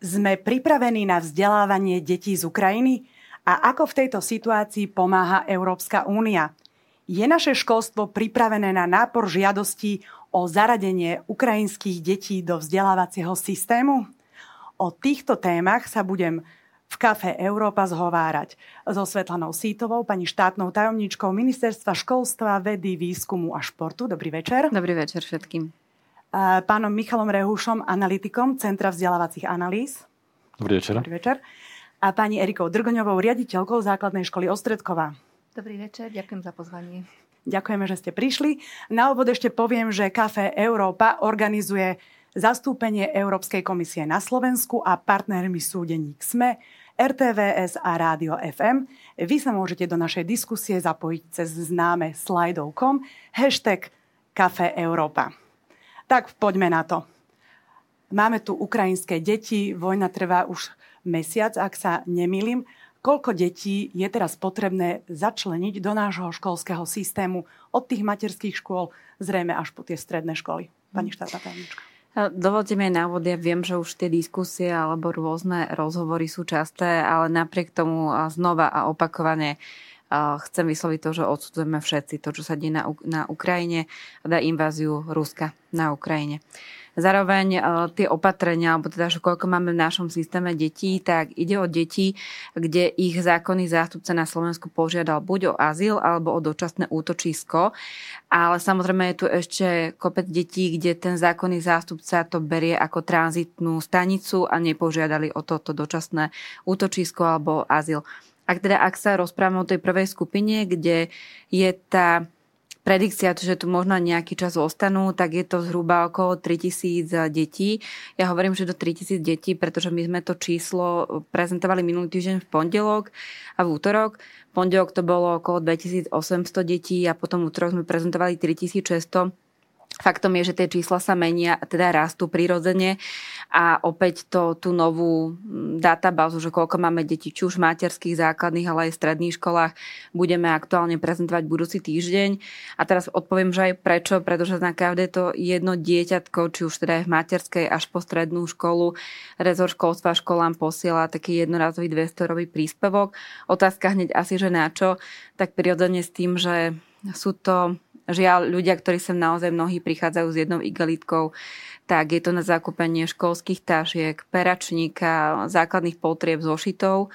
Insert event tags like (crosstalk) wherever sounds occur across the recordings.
Sme pripravení na vzdelávanie detí z Ukrajiny? A ako v tejto situácii pomáha Európska únia? Je naše školstvo pripravené na nápor žiadostí o zaradenie ukrajinských detí do vzdelávacieho systému? O týchto témach sa budem v kafe Európa zhovárať so Svetlanou Sítovou, pani štátnou tajomničkou Ministerstva školstva, vedy, výskumu a športu. Dobrý večer. Dobrý večer všetkým pánom Michalom Rehušom, analytikom Centra vzdelávacích analýz. Dobrý večer. Dobrý večer. A pani Erikou Drgoňovou, riaditeľkou základnej školy Ostredková. Dobrý večer, ďakujem za pozvanie. Ďakujeme, že ste prišli. Na úvod ešte poviem, že Café Európa organizuje zastúpenie Európskej komisie na Slovensku a partnermi súdeník SME, RTVS a Rádio FM. Vy sa môžete do našej diskusie zapojiť cez známe slajdov.com hashtag Café Európa. Tak poďme na to. Máme tu ukrajinské deti, vojna trvá už mesiac, ak sa nemýlim. Koľko detí je teraz potrebné začleniť do nášho školského systému od tých materských škôl zrejme až po tie stredné školy? Pani štátna tajomnička. Dovolte mi návod, ja viem, že už tie diskusie alebo rôzne rozhovory sú časté, ale napriek tomu znova a opakovane chcem vysloviť to, že odsudzujeme všetci to, čo sa deje na, na Ukrajine, teda inváziu Ruska na Ukrajine. Zároveň e, tie opatrenia, alebo teda, že koľko máme v našom systéme detí, tak ide o deti, kde ich zákonný zástupca na Slovensku požiadal buď o azyl, alebo o dočasné útočisko. Ale samozrejme je tu ešte kopec detí, kde ten zákonný zástupca to berie ako tranzitnú stanicu a nepožiadali o toto dočasné útočisko alebo azyl. Ak teda, ak sa rozprávame o tej prvej skupine, kde je tá predikcia, že tu možno nejaký čas ostanú, tak je to zhruba okolo 3000 detí. Ja hovorím, že do 3000 detí, pretože my sme to číslo prezentovali minulý týždeň v pondelok a v útorok. V pondelok to bolo okolo 2800 detí a potom v útorok sme prezentovali 3600 Faktom je, že tie čísla sa menia, teda rastú prirodzene a opäť to, tú novú mm, databázu, že koľko máme detí, či už v materských, základných, ale aj v stredných školách, budeme aktuálne prezentovať budúci týždeň. A teraz odpoviem, že aj prečo, pretože na každé to jedno dieťatko, či už teda aj v materskej až po strednú školu, rezor školstva školám posiela taký jednorazový 200 príspevok. Otázka hneď asi, že na čo, tak prirodzene s tým, že sú to Žiaľ, ľudia, ktorí sem naozaj mnohí prichádzajú s jednou igelitkou, tak je to na zakúpenie školských tašiek, peračníka, základných potrieb zošitov.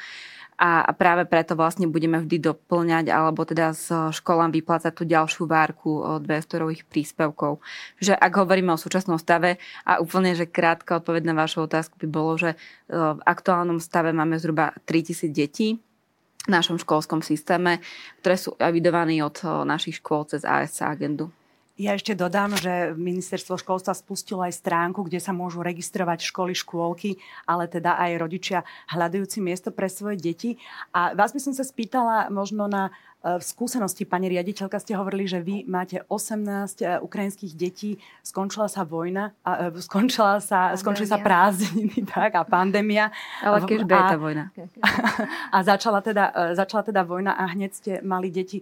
A práve preto vlastne budeme vždy doplňať alebo teda s školám vyplácať tú ďalšiu várku 200 príspevkov. Že ak hovoríme o súčasnom stave a úplne, že krátka odpoveď na vašu otázku by bolo, že v aktuálnom stave máme zhruba 3000 detí, v našom školskom systéme, ktoré sú evidované od našich škôl cez ASC agendu. Ja ešte dodám, že ministerstvo školstva spustilo aj stránku, kde sa môžu registrovať školy, škôlky, ale teda aj rodičia hľadajúci miesto pre svoje deti. A vás by som sa spýtala možno na v skúsenosti, pani riaditeľka, ste hovorili, že vy máte 18 e, ukrajinských detí, skončila sa vojna, a, e, skončila sa, skončili sa prázdniny (laughs) tak, a pandémia. Ale keď je tá vojna. (laughs) A začala teda, e, začala teda vojna a hneď ste mali deti.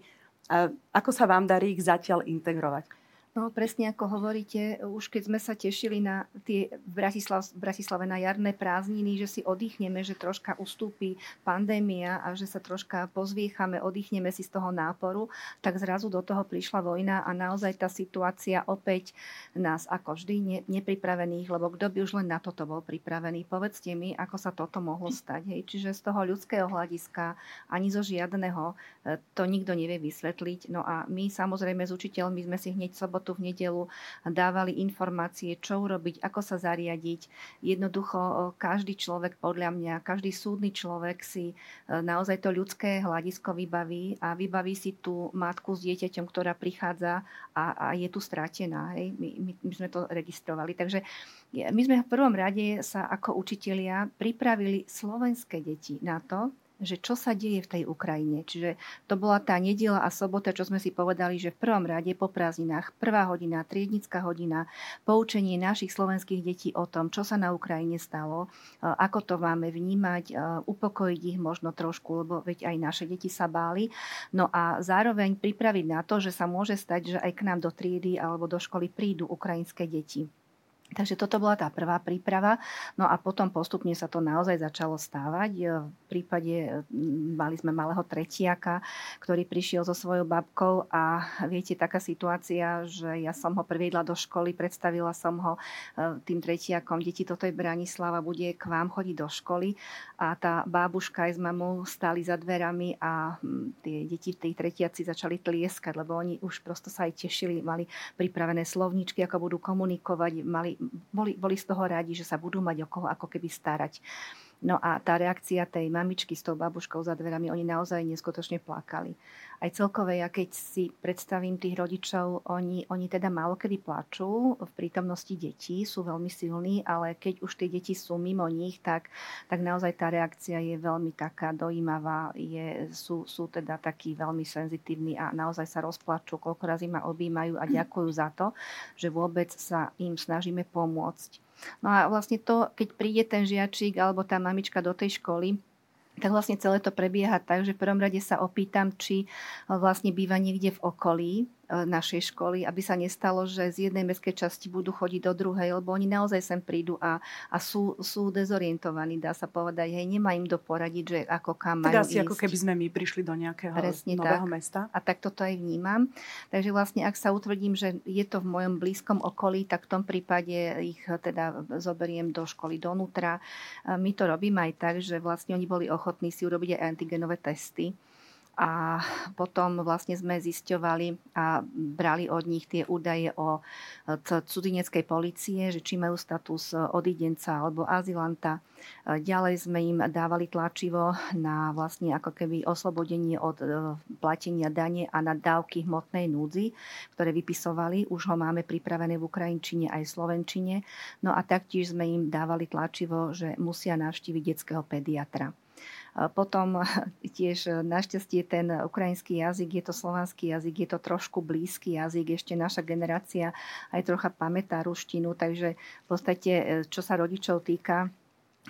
Ako sa vám darí ich zatiaľ integrovať? No presne ako hovoríte, už keď sme sa tešili na tie Bratislav, Bratislave na jarné prázdniny, že si oddychneme, že troška ustúpi pandémia a že sa troška pozviechame, oddychneme si z toho náporu, tak zrazu do toho prišla vojna a naozaj tá situácia opäť nás ako vždy ne, nepripravených, lebo kto by už len na toto bol pripravený. Povedzte mi, ako sa toto mohlo stať. Hej? Čiže z toho ľudského hľadiska ani zo žiadneho e, to nikto nevie vysvetliť. No a my samozrejme s učiteľmi sme si hneď sobot sobotu, v nedelu dávali informácie, čo urobiť, ako sa zariadiť. Jednoducho každý človek, podľa mňa, každý súdny človek si e, naozaj to ľudské hľadisko vybaví a vybaví si tú matku s dieťaťom, ktorá prichádza a, a je tu strátená. Hej? My, my, my sme to registrovali. Takže my sme v prvom rade sa ako učitelia pripravili slovenské deti na to, že čo sa deje v tej Ukrajine. Čiže to bola tá nedela a sobota, čo sme si povedali, že v prvom rade po prázdninách prvá hodina, triednická hodina, poučenie našich slovenských detí o tom, čo sa na Ukrajine stalo, ako to máme vnímať, upokojiť ich možno trošku, lebo veď aj naše deti sa báli. No a zároveň pripraviť na to, že sa môže stať, že aj k nám do triedy alebo do školy prídu ukrajinské deti Takže toto bola tá prvá príprava. No a potom postupne sa to naozaj začalo stávať. E, v prípade mali sme malého tretiaka, ktorý prišiel so svojou babkou a viete, taká situácia, že ja som ho priviedla do školy, predstavila som ho e, tým tretiakom, deti, toto je Branislava, bude k vám chodiť do školy a tá bábuška aj s mamou stáli za dverami a tie deti, tí tretiaci začali tlieskať, lebo oni už prosto sa aj tešili, mali pripravené slovničky, ako budú komunikovať, mali boli, boli z toho rádi, že sa budú mať o koho ako keby starať. No a tá reakcia tej mamičky s tou babuškou za dverami, oni naozaj neskutočne plakali. Aj celkové, ja keď si predstavím tých rodičov, oni, oni teda málo kedy plačú v prítomnosti detí, sú veľmi silní, ale keď už tie deti sú mimo nich, tak, tak naozaj tá reakcia je veľmi taká dojímavá, je, sú, sú teda takí veľmi senzitívni a naozaj sa rozplačú, koľko razy ma objímajú a ďakujú za to, že vôbec sa im snažíme pomôcť. No a vlastne to, keď príde ten žiačik alebo tá mamička do tej školy, tak vlastne celé to prebieha tak, že v prvom rade sa opýtam, či vlastne býva niekde v okolí, našej školy, aby sa nestalo, že z jednej mestskej časti budú chodiť do druhej, lebo oni naozaj sem prídu a, a sú, sú dezorientovaní, dá sa povedať. Hej, nemá im poradiť, že ako kam majú teda asi ísť. ako keby sme my prišli do nejakého Presne nového tak. mesta. A tak toto aj vnímam. Takže vlastne, ak sa utvrdím, že je to v mojom blízkom okolí, tak v tom prípade ich teda zoberiem do školy donútra. My to robíme aj tak, že vlastne oni boli ochotní si urobiť aj antigenové testy a potom vlastne sme zisťovali a brali od nich tie údaje o cudzineckej policie, že či majú status odidenca alebo azylanta. Ďalej sme im dávali tlačivo na vlastne ako keby oslobodenie od e, platenia dane a na dávky hmotnej núdzi, ktoré vypisovali. Už ho máme pripravené v Ukrajinčine aj v Slovenčine. No a taktiež sme im dávali tlačivo, že musia navštíviť detského pediatra. Potom (laughs) tiež e, našťastie ten ukrajinský jazyk, je to slovanský jazyk, je to trošku blízky jazyk, ešte naša generácia aj trocha pamätá ruštinu, takže v podstate, e, čo sa rodičov týka,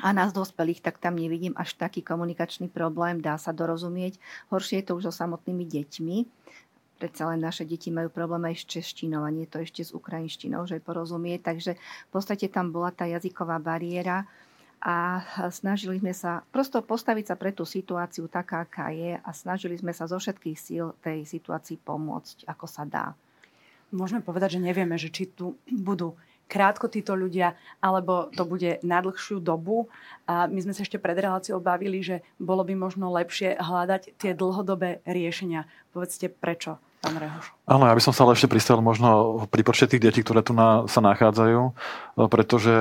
a nás dospelých, tak tam nevidím až taký komunikačný problém, dá sa dorozumieť. Horšie je to už so samotnými deťmi. Predsa len naše deti majú problém aj s češtinou a nie to ešte s ukrajinštinou, že porozumie. Takže v podstate tam bola tá jazyková bariéra a snažili sme sa prosto postaviť sa pre tú situáciu taká, aká je a snažili sme sa zo všetkých síl tej situácii pomôcť, ako sa dá. Môžeme povedať, že nevieme, že či tu budú krátko títo ľudia, alebo to bude na dlhšiu dobu. A my sme sa ešte pred reláciou bavili, že bolo by možno lepšie hľadať tie dlhodobé riešenia. Povedzte prečo pán Rehoš. Áno, ja by som sa ale ešte pristavil možno pri počte tých detí, ktoré tu na, sa nachádzajú, e, pretože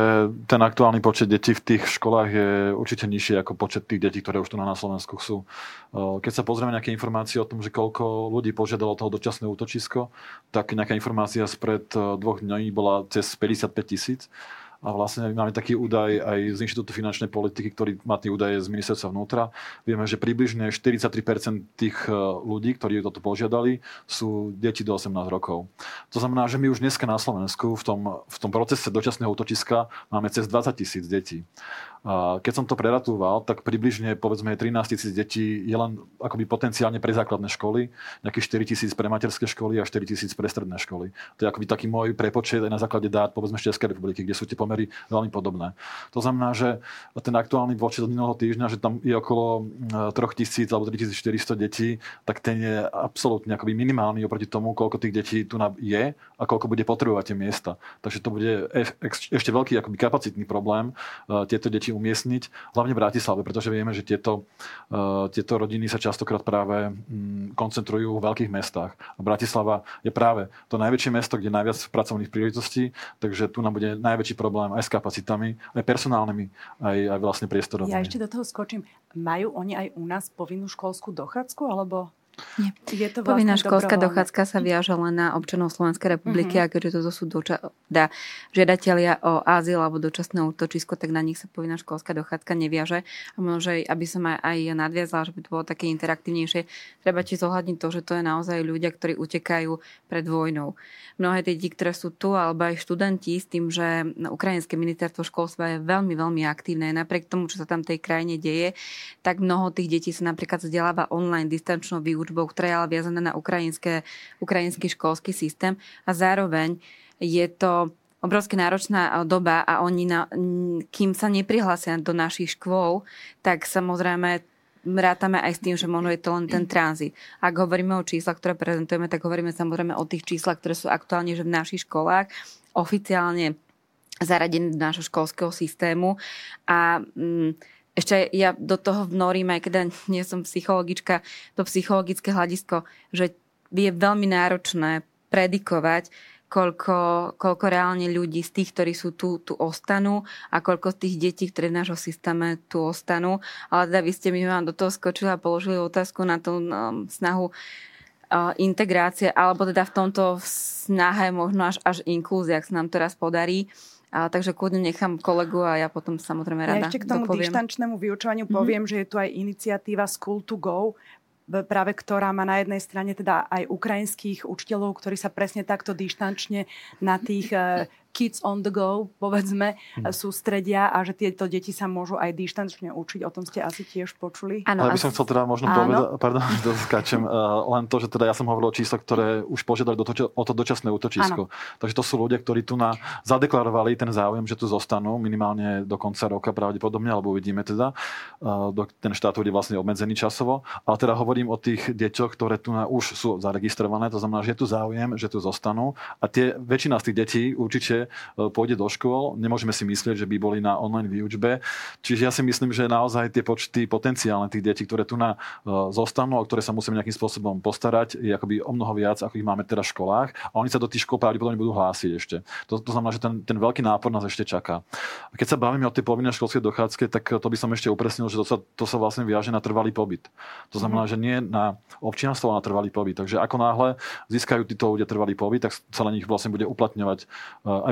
ten aktuálny počet detí v tých školách je určite nižší ako počet tých detí, ktoré už tu na, na Slovensku sú. E, keď sa pozrieme nejaké informácie o tom, že koľko ľudí požiadalo toho dočasné útočisko, tak nejaká informácia spred e, dvoch dní bola cez 55 tisíc. A vlastne máme taký údaj aj z Inštitútu finančnej politiky, ktorý má tie údaje z ministerstva vnútra. Vieme, že približne 43% tých e, ľudí, ktorí toto požiadali, sú deti do 18 rokov. To znamená, že my už dneska na Slovensku v tom, v tom procese dočasného útočiska máme cez 20 tisíc detí. Keď som to preratúval, tak približne povedzme 13 tisíc detí je len akoby potenciálne pre základné školy, nejakých 4 tisíc pre materské školy a 4 tisíc pre stredné školy. To je akoby taký môj prepočet aj na základe dát povedzme z Českej republiky, kde sú tie pomery veľmi podobné. To znamená, že ten aktuálny počet od minulého týždňa, že tam je okolo 3 tisíc alebo 3400 detí, tak ten je absolútne akoby minimálny oproti tomu, koľko tých detí tu je a koľko bude potrebovať tie miesta. Takže to bude ešte veľký akoby kapacitný problém e, tieto deti umiestniť, hlavne v Bratislave, pretože vieme, že tieto, uh, tieto rodiny sa častokrát práve um, koncentrujú v veľkých mestách. A Bratislava je práve to najväčšie mesto, kde je najviac pracovných príležitostí, takže tu nám bude najväčší problém aj s kapacitami, aj personálnymi, aj, aj vlastne priestorovými. Ja ešte do toho skočím. Majú oni aj u nás povinnú školskú dochádzku, alebo nie. Je to vlastne Povinná školská dochádzka sa viaže len na občanov Slovenskej republiky mm-hmm. a keďže toto sú doča- da, žiadatelia o azyl alebo dočasné útočisko, tak na nich sa povinná školská dochádzka neviaže. A možno, aby som aj, aj nadviazala, že by to bolo také interaktívnejšie, treba ti zohľadniť to, že to je naozaj ľudia, ktorí utekajú pred vojnou. Mnohé tie deti, ktoré sú tu, alebo aj študenti s tým, že ukrajinské ministerstvo školstva je veľmi, veľmi aktívne. Napriek tomu, čo sa tam tej krajine deje, tak mnoho tých detí sa napríklad vzdeláva online distančnou výučbou, ktorá je na ukrajinské, ukrajinský školský systém a zároveň je to obrovsky náročná doba a oni, na, kým sa neprihlásia do našich škôl, tak samozrejme rátame aj s tým, že možno je to len ten tranzit. Ak hovoríme o číslach, ktoré prezentujeme, tak hovoríme samozrejme o tých číslach, ktoré sú aktuálne že v našich školách oficiálne zaradené do nášho školského systému. A mm, ešte ja do toho vnorím, aj keď nie som psychologička, to psychologické hľadisko, že je veľmi náročné predikovať, koľko, koľko reálne ľudí z tých, ktorí sú tu, tu ostanú a koľko z tých detí, ktoré v nášho systéme tu ostanú. Ale teda vy ste mi vám do toho skočili a položili otázku na tú um, snahu uh, integrácie, alebo teda v tomto snahe možno až, až inklúzia, ak sa nám to raz podarí. A, takže kľudne nechám kolegu a ja potom samozrejme rada Ja ešte k tomu dopoviem. dištančnému vyučovaniu mm-hmm. poviem, že je tu aj iniciatíva School to Go, práve ktorá má na jednej strane teda aj ukrajinských učiteľov, ktorí sa presne takto dištančne na tých (laughs) kids on the go, povedzme, hmm. sústredia a že tieto deti sa môžu aj dištančne učiť. O tom ste asi tiež počuli. Ano, Ale by som chcel teda možno povedať, pardon, (laughs) skáčem, uh, len to, že teda ja som hovoril o číslach, ktoré už požiadali do to, o to dočasné útočisko. Ano. Takže to sú ľudia, ktorí tu na, zadeklarovali ten záujem, že tu zostanú minimálne do konca roka pravdepodobne, alebo uvidíme teda. Uh, do, ten štát bude vlastne obmedzený časovo. Ale teda hovorím o tých deťoch, ktoré tu na, už sú zaregistrované, to znamená, že je tu záujem, že tu zostanú. A tie, väčšina z tých detí určite E, pôjde do škôl. Nemôžeme si myslieť, že by boli na online výučbe. Čiže ja si myslím, že naozaj tie počty potenciálne tých detí, ktoré tu na e, zostanú a ktoré sa musíme nejakým spôsobom postarať, je akoby o mnoho viac, ako ich máme teraz v školách. A oni sa do tých škôl pravdepodobne budú hlásiť ešte. To, to znamená, že ten, ten veľký nápor nás ešte čaká. A keď sa bavíme o tej povinnej školskej dochádzke, tak to by som ešte upresnil, že to sa, to sa vlastne viaže na trvalý pobyt. To znamená, mm-hmm. že nie na občianstvo, ale na trvalý pobyt. Takže ako náhle získajú títo ľudia trvalý pobyt, tak sa na nich vlastne bude uplatňovať e,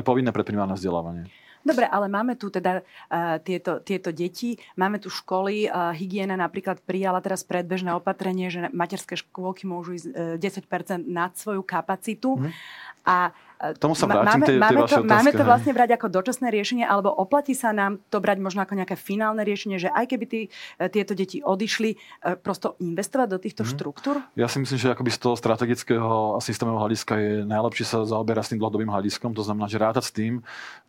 aj povinné predprimárne vzdelávanie. Dobre, ale máme tu teda uh, tieto, tieto deti, máme tu školy, uh, hygiena napríklad prijala teraz predbežné opatrenie, že materské škôlky môžu ísť uh, 10% nad svoju kapacitu. Mm. A tomu sa vrátim, máme, tie, tie máme, to, máme to vlastne brať ako dočasné riešenie, alebo oplatí sa nám to brať možno ako nejaké finálne riešenie, že aj keby tí, e, tieto deti odišli, e, prosto investovať do týchto mm. štruktúr? Ja si myslím, že akoby z toho strategického a systémového hľadiska je najlepšie sa zaoberať s tým dlhodobým hľadiskom. To znamená, že rátať s tým,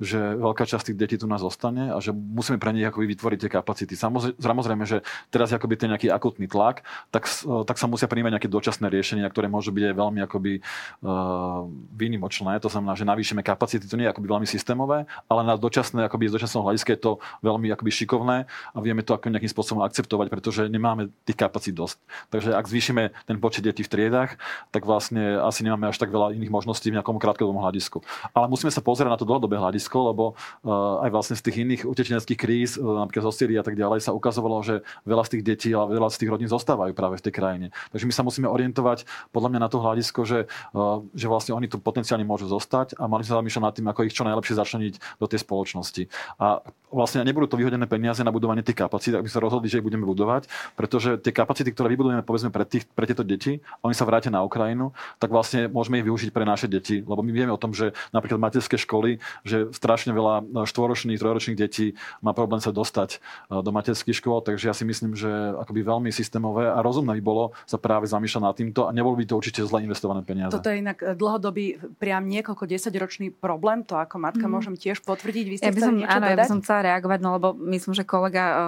že veľká časť tých detí tu nás zostane a že musíme pre nich akoby vytvoriť tie kapacity. Samozrejme, že teraz je akoby ten nejaký akutný tlak, tak, tak sa musia príjmať nejaké dočasné riešenia, ktoré môžu byť aj veľmi akoby uh, výnimočné to znamená, že navýšime kapacity, to nie je akoby veľmi systémové, ale na dočasné, akoby z dočasného hľadiska je to veľmi akoby šikovné a vieme to ako nejakým spôsobom akceptovať, pretože nemáme tých kapacít dosť. Takže ak zvýšime ten počet detí v triedách, tak vlastne asi nemáme až tak veľa iných možností v nejakom krátkodobom hľadisku. Ale musíme sa pozerať na to dlhodobé hľadisko, lebo uh, aj vlastne z tých iných utečeneckých kríz, uh, napríklad zo Syrii a tak ďalej, sa ukazovalo, že veľa z tých detí a veľa z tých rodín zostávajú práve v tej krajine. Takže my sa musíme orientovať podľa mňa na to hľadisko, že, uh, že vlastne oni tu potenciálne môžu zostať a mali sa zamýšľať nad tým, ako ich čo najlepšie začleniť do tej spoločnosti. A vlastne nebudú to vyhodené peniaze na budovanie tých kapacít, aby sa rozhodli, že ich budeme budovať, pretože tie kapacity, ktoré vybudujeme povedzme pre, tých, pre tieto deti, oni sa vrátia na Ukrajinu, tak vlastne môžeme ich využiť pre naše deti, lebo my vieme o tom, že napríklad materské školy, že strašne veľa štvoročných, trojročných detí má problém sa dostať e, do materských škôl, takže ja si myslím, že akoby veľmi systémové a rozumné by bolo sa práve zamýšľať nad týmto a nebolo by to určite zle investované peniaze. Toto je inak dlhodobý, priam niekoľko 10-ročný problém, to ako matka mm. môžem tiež potvrdiť. Vy ste ja by som, áno, ja by som chcela reagovať, no lebo myslím, že kolega uh,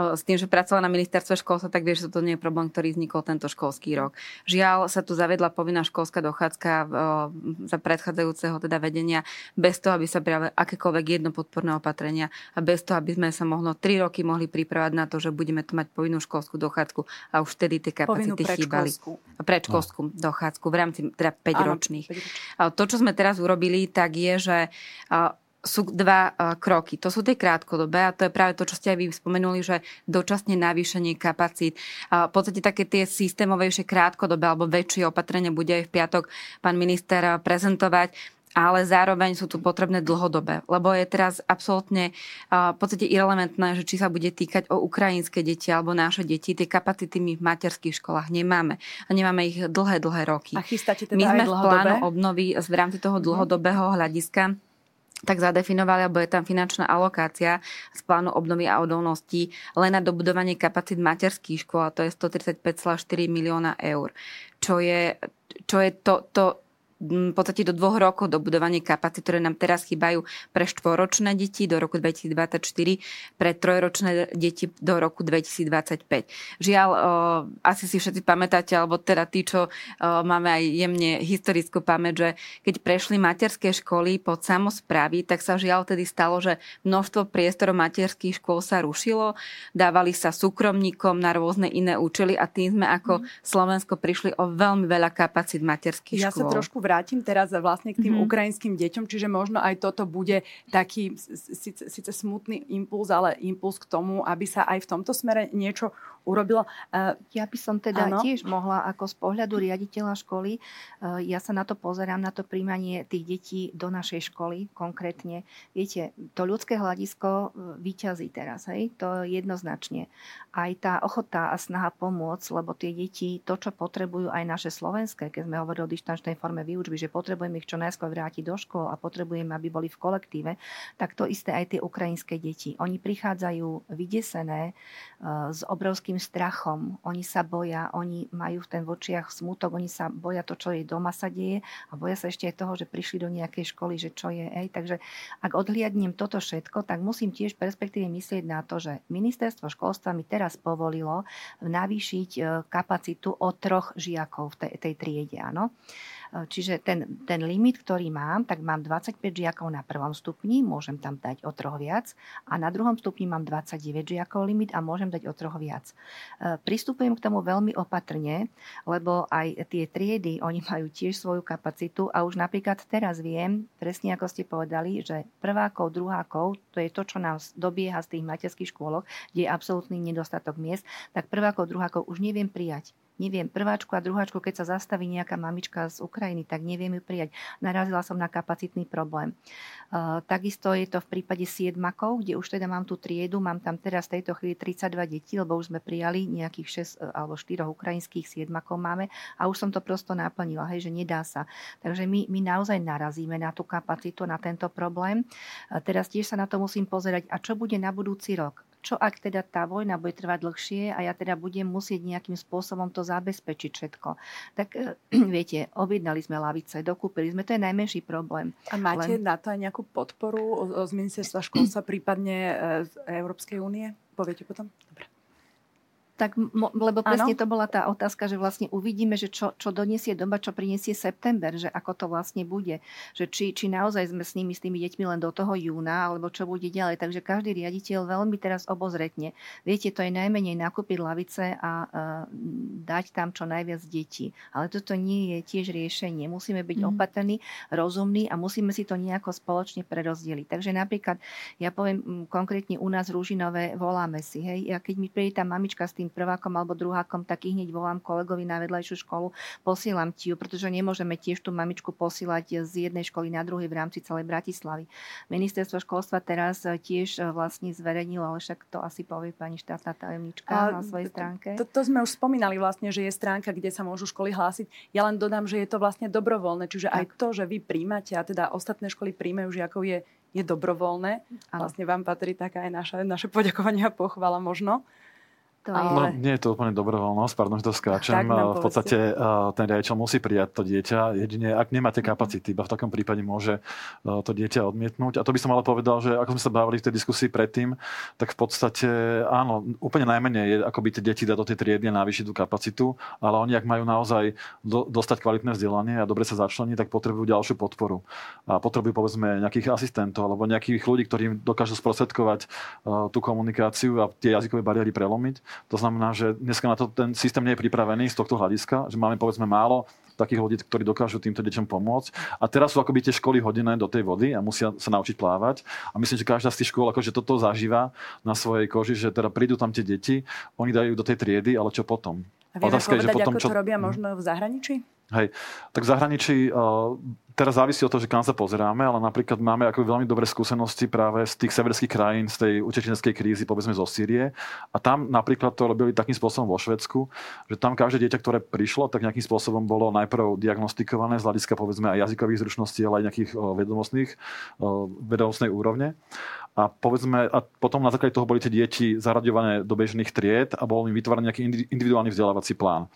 uh, s tým, že pracovala na ministerstve školstva, tak vie, že to nie je problém, ktorý vznikol tento školský rok. Žiaľ sa tu zavedla povinná školská dochádzka uh, za predchádzajúceho teda vedenia bez toho, aby sa prijali akékoľvek jedno podporné opatrenia a bez toho, aby sme sa možno 3 roky mohli pripravať na to, že budeme tu mať povinnú školskú dochádzku a už vtedy tie kapacity chýbali. Predškolskú dochádzku v rámci teda 5 ročných. To, čo sme teraz urobili, tak je, že sú dva kroky. To sú tie krátkodobé a to je práve to, čo ste aj vy spomenuli, že dočasne navýšenie kapacít. V podstate také tie systémovejšie krátkodobé alebo väčšie opatrenia bude aj v piatok pán minister prezentovať ale zároveň sú tu potrebné dlhodobé, lebo je teraz absolútne v podstate irrelevantné, že či sa bude týkať o ukrajinské deti alebo naše deti. Tie kapacity my v materských školách nemáme a nemáme ich dlhé, dlhé roky. A chystáte teda my sme aj v plánu obnovy v rámci toho mhm. dlhodobého hľadiska tak zadefinovali, alebo je tam finančná alokácia z plánu obnovy a odolnosti len na dobudovanie kapacít materských škôl, a to je 135,4 milióna eur. Čo je, čo je to, to v podstate do dvoch rokov dobudovanie kapacity, ktoré nám teraz chýbajú pre štvoročné deti do roku 2024, pre trojročné deti do roku 2025. Žiaľ, asi si všetci pamätáte, alebo teda tí, čo máme aj jemne historickú pamäť, že keď prešli materské školy pod samozprávy, tak sa žiaľ tedy stalo, že množstvo priestorov materských škôl sa rušilo, dávali sa súkromníkom na rôzne iné účely a tým sme ako mm. Slovensko prišli o veľmi veľa kapacít materských ja škôl. Ja sa trošku vrátim teraz vlastne k tým mm-hmm. ukrajinským deťom, čiže možno aj toto bude taký síce, síce smutný impuls, ale impuls k tomu, aby sa aj v tomto smere niečo urobilo. Ja by som teda ano? tiež mohla ako z pohľadu riaditeľa školy, ja sa na to pozerám, na to príjmanie tých detí do našej školy konkrétne. Viete, to ľudské hľadisko vyťazí teraz, hej, to jednoznačne. Aj tá ochota a snaha pomôcť, lebo tie deti, to, čo potrebujú aj naše slovenské, keď sme hovorili o dištančnej forme výučby, že potrebujeme ich čo najskôr vrátiť do škôl a potrebujeme, aby boli v kolektíve, tak to isté aj tie ukrajinské deti. Oni prichádzajú vydesené e, s obrovským strachom. Oni sa boja, oni majú v ten vočiach smutok, oni sa boja to, čo je doma sa deje a boja sa ešte aj toho, že prišli do nejakej školy, že čo je. Ej. Takže ak odhliadnem toto všetko, tak musím tiež perspektíve myslieť na to, že ministerstvo školstva mi teraz povolilo navýšiť e, kapacitu o troch žiakov v tej, tej triede. Áno. Čiže ten, ten limit, ktorý mám, tak mám 25 žiakov na prvom stupni, môžem tam dať o troch viac a na druhom stupni mám 29 žiakov limit a môžem dať o troch viac. E, pristupujem k tomu veľmi opatrne, lebo aj tie triedy, oni majú tiež svoju kapacitu a už napríklad teraz viem, presne ako ste povedali, že prvákov, druhákov, to je to, čo nám dobieha z tých materských škôlok, kde je absolútny nedostatok miest, tak prvákov, druhákov už neviem prijať neviem, prváčku a druháčku, keď sa zastaví nejaká mamička z Ukrajiny, tak neviem ju prijať. Narazila som na kapacitný problém. Uh, takisto je to v prípade siedmakov, kde už teda mám tú triedu, mám tam teraz v tejto chvíli 32 detí, lebo už sme prijali nejakých 6 e, alebo 4 ukrajinských siedmakov máme a už som to prosto naplnila, hej, že nedá sa. Takže my, my naozaj narazíme na tú kapacitu, na tento problém. Uh, teraz tiež sa na to musím pozerať, a čo bude na budúci rok čo ak teda tá vojna bude trvať dlhšie a ja teda budem musieť nejakým spôsobom to zabezpečiť všetko. Tak eh, (clears throat) viete, objednali sme lavice, dokúpili sme, to je najmenší problém. A máte Len... na to aj nejakú podporu z ministerstva školstva, prípadne eh, z Európskej únie? Poviete potom? Dobre. Tak, lebo presne ano. to bola tá otázka, že vlastne uvidíme, že čo, čo donesie doba, čo prinesie september, že ako to vlastne bude. Že či, či naozaj sme s nimi, s tými deťmi len do toho júna, alebo čo bude ďalej. Takže každý riaditeľ veľmi teraz obozretne. Viete, to je najmenej nakúpiť lavice a uh, dať tam čo najviac detí. Ale toto nie je tiež riešenie. Musíme byť mm. opatrní, rozumní a musíme si to nejako spoločne prerozdeliť. Takže napríklad, ja poviem konkrétne u nás Rúžinové, voláme si, hej, ja keď mi príde tá mamička s tým tým prvákom alebo druhákom, tak ich hneď volám kolegovi na vedľajšiu školu, posielam ti ju, pretože nemôžeme tiež tú mamičku posílať z jednej školy na druhej v rámci celej Bratislavy. Ministerstvo školstva teraz eh, tiež eh, vlastne zverejnilo, ale však to asi povie pani štátna tajomnička na svojej stránke. To, to, to sme už spomínali vlastne, že je stránka, kde sa môžu školy hlásiť. Ja len dodám, že je to vlastne dobrovoľné, čiže tak. aj to, že vy príjmate a teda ostatné školy príjmajú žiakov je je dobrovoľné. Vlastne vám patrí taká aj naša, naše poďakovania a pochvala možno. To je... No, nie je to úplne dobrovoľnosť, pardon, že to skáčem. v podstate ten riaditeľ musí prijať to dieťa, jedine ak nemáte mhm. kapacity, iba v takom prípade môže to dieťa odmietnúť. A to by som ale povedal, že ako sme sa bavili v tej diskusii predtým, tak v podstate áno, úplne najmenej je by tie deti dať do tej triedy a navýšiť tú kapacitu, ale oni, ak majú naozaj do, dostať kvalitné vzdelanie a dobre sa začleniť, tak potrebujú ďalšiu podporu. A potrebujú povedzme nejakých asistentov alebo nejakých ľudí, ktorí im dokážu sprostredkovať tú komunikáciu a tie jazykové bariéry prelomiť. To znamená, že dneska na to ten systém nie je pripravený z tohto hľadiska, že máme povedzme málo takých ľudí, ktorí dokážu týmto deťom pomôcť. A teraz sú akoby tie školy hodené do tej vody a musia sa naučiť plávať. A myslím, že každá z tých škôl akože toto zažíva na svojej koži, že teda prídu tam tie deti, oni dajú do tej triedy, ale čo potom? A vieme Otázka povedať, je, že potom, ako čo... to robia možno v zahraničí? Hej, tak v zahraničí uh, teraz závisí od toho, že kam sa pozeráme, ale napríklad máme ako veľmi dobré skúsenosti práve z tých severských krajín, z tej utečeneckej krízy, povedzme zo Sýrie. A tam napríklad to robili takým spôsobom vo Švedsku, že tam každé dieťa, ktoré prišlo, tak nejakým spôsobom bolo najprv diagnostikované z hľadiska povedzme aj jazykových zručností, ale aj nejakých vedomostných, vedomostnej úrovne. A povedzme, a potom na základe toho boli tie deti zaraďované do bežných tried a bol im vytvorený nejaký individuálny vzdelávací plán.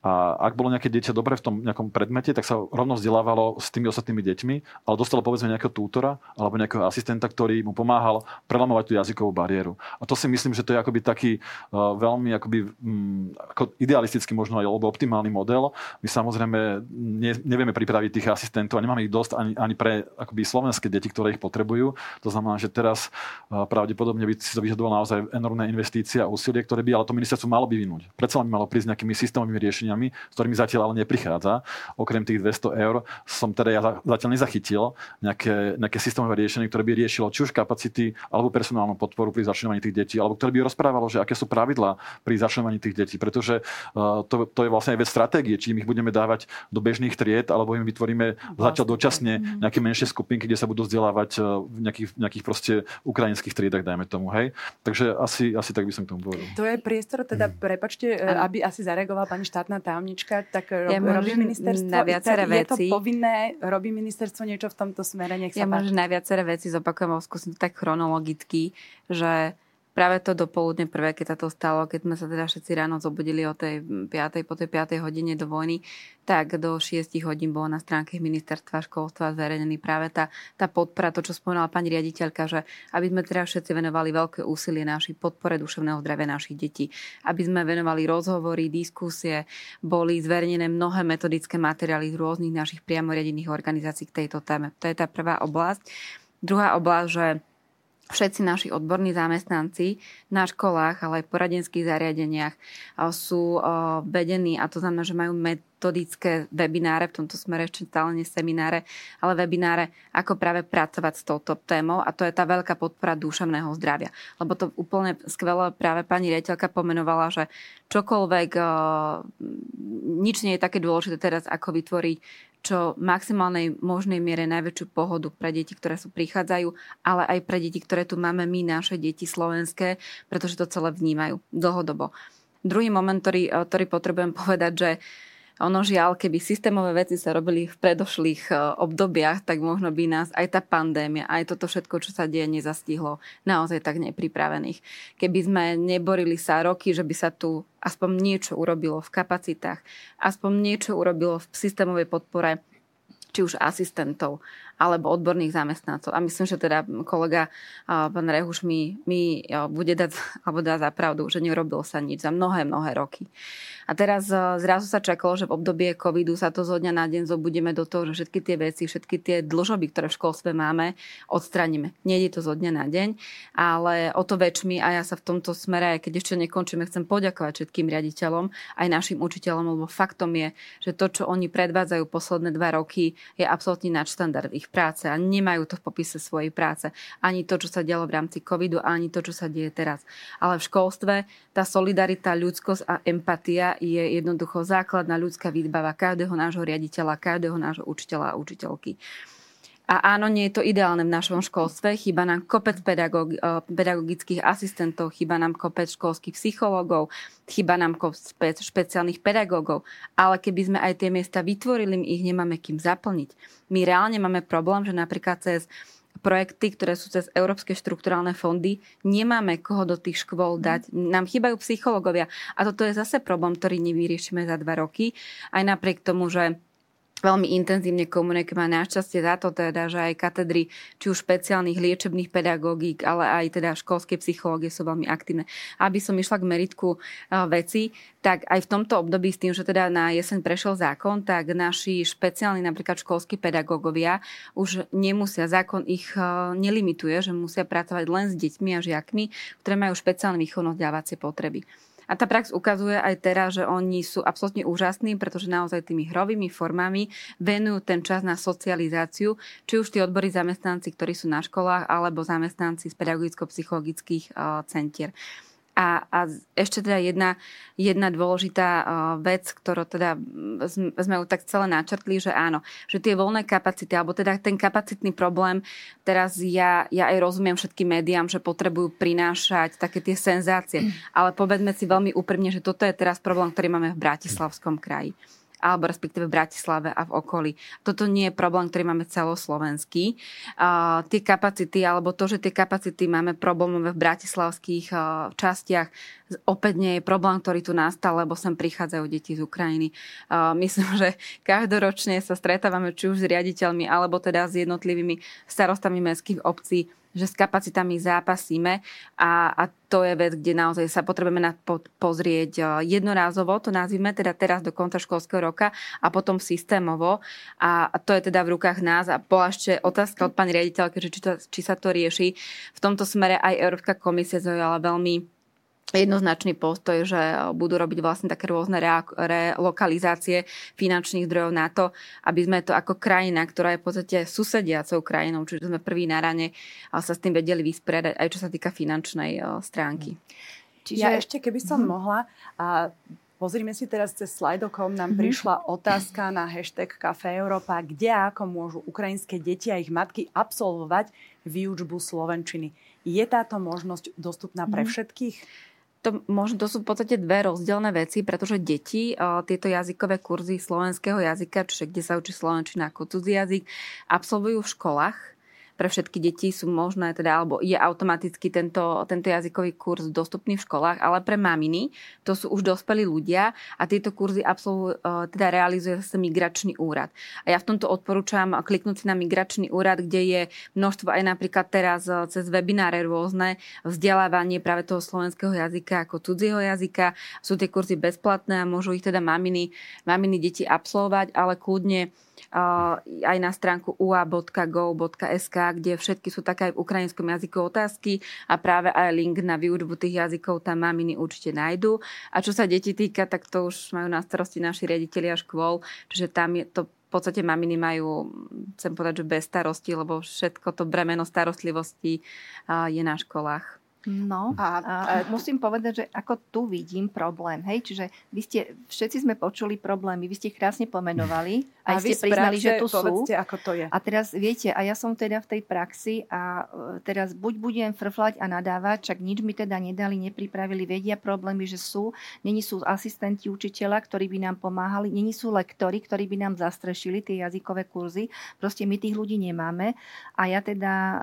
A ak bolo nejaké dieťa dobre v tom nejakom predmete, tak sa rovno vzdelávalo s tými ostatnými deťmi, ale dostalo povedzme nejakého tútora alebo nejakého asistenta, ktorý mu pomáhal prelamovať tú jazykovú bariéru. A to si myslím, že to je akoby taký uh, veľmi akoby, um, ako idealistický možno aj alebo optimálny model. My samozrejme ne, nevieme pripraviť tých asistentov a nemáme ich dosť ani, ani pre akoby slovenské deti, ktoré ich potrebujú. To znamená, že teraz uh, pravdepodobne by si to vyžadovalo naozaj enormné investície a úsilie, ktoré by ale to ministerstvo malo vyvinúť. Predsa len malo prísť nejakými systémovými riešeniami s ktorými zatiaľ ale neprichádza. Okrem tých 200 eur som teda ja zatiaľ nezachytil nejaké, nejaké systémové riešenie, ktoré by riešilo či už kapacity alebo personálnu podporu pri začlenovaní tých detí, alebo ktoré by rozprávalo, že aké sú pravidlá pri začlenovaní tých detí. Pretože uh, to, to je vlastne aj vec stratégie, či im ich budeme dávať do bežných tried, alebo im vytvoríme zatiaľ dočasne mhm. nejaké menšie skupinky, kde sa budú vzdelávať uh, v nejakých, nejakých proste ukrajinských triedach, dajme tomu. Hej? Takže asi, asi tak by som k tomu povedal. To je priestor, teda, mm. prepačte, aby asi zareagovala pani štátna tajomnička, tak rob, ja robí ministerstvo... Na viaceré je veci. Je to povinné? Robí ministerstvo niečo v tomto smere? Nech sa ja možno na viaceré veci zopakujem, skúsim to tak chronologicky, že práve to dopoludne prvé, keď sa to stalo, keď sme sa teda všetci ráno zobudili o tej 5. po tej 5. hodine do vojny, tak do 6 hodín bolo na stránke ministerstva školstva zverejnený práve tá, tá podpora, to, čo spomínala pani riaditeľka, že aby sme teda všetci venovali veľké úsilie našej podpore duševného zdravia našich detí, aby sme venovali rozhovory, diskusie, boli zverejnené mnohé metodické materiály z rôznych našich priamoriadených organizácií k tejto téme. To je tá prvá oblasť. Druhá oblasť, že všetci naši odborní zamestnanci na školách, ale aj poradenských zariadeniach sú vedení a to znamená, že majú metodické webináre, v tomto smere ešte stále nie semináre, ale webináre, ako práve pracovať s touto témou a to je tá veľká podpora duševného zdravia. Lebo to úplne skvelé práve pani riaditeľka pomenovala, že čokoľvek, nič nie je také dôležité teraz, ako vytvoriť čo maximálnej možnej miere najväčšiu pohodu pre deti, ktoré sú prichádzajú, ale aj pre deti, ktoré tu máme my, naše deti slovenské, pretože to celé vnímajú dlhodobo. Druhý moment, ktorý, ktorý potrebujem (laughs) povedať, že ono žiaľ, keby systémové veci sa robili v predošlých e, obdobiach, tak možno by nás aj tá pandémia, aj toto všetko, čo sa deje, nezastihlo naozaj tak nepripravených. Keby sme neborili sa roky, že by sa tu aspoň niečo urobilo v kapacitách, aspoň niečo urobilo v systémovej podpore či už asistentov alebo odborných zamestnancov. A myslím, že teda kolega pán Rehuš mi, mi bude dať, (laughs) alebo dá za pravdu, že nerobil sa nič za mnohé, mnohé roky. A teraz zrazu sa čakalo, že v obdobie covidu sa to zo dňa na deň zobudíme do toho, že všetky tie veci, všetky tie dlžoby, ktoré v školstve máme, odstraníme. Nejde to zo dňa na deň, ale o to väčšmi a ja sa v tomto smere, keď ešte nekončíme, chcem poďakovať všetkým riaditeľom, aj našim učiteľom, lebo faktom je, že to, čo oni predvádzajú posledné dva roky, je absolútne nadštandard ich práce a nemajú to v popise svojej práce. Ani to, čo sa dialo v rámci covidu, ani to, čo sa deje teraz. Ale v školstve tá solidarita, ľudskosť a empatia je jednoducho základná ľudská výbava každého nášho riaditeľa, každého nášho učiteľa a učiteľky. A áno, nie je to ideálne v našom školstve. Chýba nám kopec pedagog, eh, pedagogických asistentov, chýba nám kopec školských psychológov, chýba nám kopec špeciálnych pedagógov. Ale keby sme aj tie miesta vytvorili, my ich nemáme kým zaplniť. My reálne máme problém, že napríklad cez projekty, ktoré sú cez európske štrukturálne fondy, nemáme koho do tých škôl dať. Nám chýbajú psychológovia. A toto je zase problém, ktorý nevyriešime za dva roky. Aj napriek tomu, že veľmi intenzívne komunikujeme našťastie za to teda, že aj katedry či už špeciálnych liečebných pedagógik, ale aj teda školské psychológie sú veľmi aktívne. Aby som išla k meritku veci, tak aj v tomto období s tým, že teda na jeseň prešiel zákon, tak naši špeciálni napríklad školskí pedagógovia už nemusia, zákon ich nelimituje, že musia pracovať len s deťmi a žiakmi, ktoré majú špeciálne výchovno potreby. A tá prax ukazuje aj teraz, že oni sú absolútne úžasní, pretože naozaj tými hrovými formami venujú ten čas na socializáciu, či už tí odborí zamestnanci, ktorí sú na školách, alebo zamestnanci z pedagogicko-psychologických centier. A, a ešte teda jedna, jedna dôležitá uh, vec, ktorú teda sme ju tak celé načrtli, že áno, že tie voľné kapacity, alebo teda ten kapacitný problém, teraz ja, ja aj rozumiem všetkým médiám, že potrebujú prinášať také tie senzácie, ale povedme si veľmi úprimne, že toto je teraz problém, ktorý máme v Bratislavskom kraji. Alebo respektíve v Bratislave a v okolí. Toto nie je problém, ktorý máme celoslovenský. Uh, tie kapacity, alebo to, že tie kapacity máme problémové v bratislavských uh, častiach, opäť nie je problém, ktorý tu nastal, lebo sem prichádzajú deti z Ukrajiny. Uh, myslím, (laughs) že každoročne sa stretávame či už s riaditeľmi, alebo teda s jednotlivými starostami mestských obcí, že s kapacitami zápasíme a, a to je vec, kde naozaj sa potrebujeme na, po, pozrieť e, jednorázovo, to nazvime teda teraz do konca školského roka a potom systémovo a, a to je teda v rukách nás a bola ešte otázka od pani riaditeľky, či, či sa to rieši. V tomto smere aj Európska komisia zaujala veľmi jednoznačný postoj, že budú robiť vlastne také rôzne relokalizácie finančných zdrojov na to, aby sme to ako krajina, ktorá je v podstate susediacou krajinou, čiže sme prvý na rane, sa s tým vedeli vysporiadať, aj čo sa týka finančnej stránky. Čiže ja ešte, keby som mm-hmm. mohla, a pozrime si teraz cez slajdokom, nám mm-hmm. prišla otázka na hashtag Café Európa, kde a ako môžu ukrajinské deti a ich matky absolvovať výučbu Slovenčiny. Je táto možnosť dostupná pre mm-hmm. všetkých? To, možno, to sú v podstate dve rozdielne veci, pretože deti uh, tieto jazykové kurzy slovenského jazyka, čiže kde sa učí slovenčina ako cudzí jazyk, absolvujú v školách pre všetky deti sú možné, teda, alebo je automaticky tento, tento jazykový kurz dostupný v školách, ale pre maminy, to sú už dospelí ľudia a tieto kurzy absolvujú, e, teda realizuje sa migračný úrad. A ja v tomto odporúčam kliknúť si na migračný úrad, kde je množstvo aj napríklad teraz e, cez webináre rôzne vzdelávanie práve toho slovenského jazyka ako cudzieho jazyka. Sú tie kurzy bezplatné a môžu ich teda maminy, maminy deti absolvovať, ale kľudne aj na stránku ua.go.sk, kde všetky sú také aj v ukrajinskom jazyku otázky a práve aj link na výučbu tých jazykov tam maminy určite nájdú. A čo sa deti týka, tak to už majú na starosti naši riaditeľia škôl, čiže tam je to v podstate maminy majú, chcem povedať, že bez starosti, lebo všetko to bremeno starostlivosti je na školách. No. A, a musím povedať, že ako tu vidím problém, hej, čiže vy ste, všetci sme počuli problémy, vy ste krásne pomenovali, (laughs) a ste priznali, že tu sú. ako to je. A teraz viete, a ja som teda v tej praxi a e, teraz buď budem frflať a nadávať, čak nič mi teda nedali, nepripravili, vedia problémy, že sú, není sú asistenti učiteľa, ktorí by nám pomáhali, není sú lektori, ktorí by nám zastrešili tie jazykové kurzy, proste my tých ľudí nemáme. A ja teda e,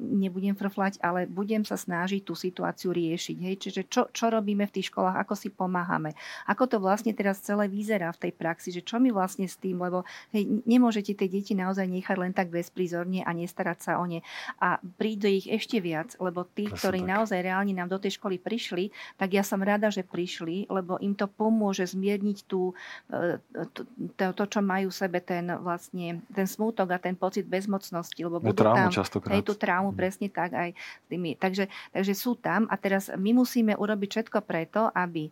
nebudem frflať, ale budem sa snažiť snažiť tú situáciu riešiť. Hej? Čiže čo, čo robíme v tých školách, ako si pomáhame. Ako to vlastne teraz celé vyzerá v tej praxi, že čo my vlastne s tým, lebo hej, nemôžete tie deti naozaj nechať len tak bezprizorne a nestarať sa o ne. A príde ich ešte viac, lebo tí, Presne ktorí tak. naozaj reálne nám do tej školy prišli, tak ja som rada, že prišli, lebo im to pomôže zmierniť tú, e, to, to, to čo majú v sebe ten vlastne ten smútok a ten pocit bezmocnosti, lebo budú tam, hej, tú traumu, mm. presne tak aj s tými. Takže, takže Takže sú tam a teraz my musíme urobiť všetko preto, aby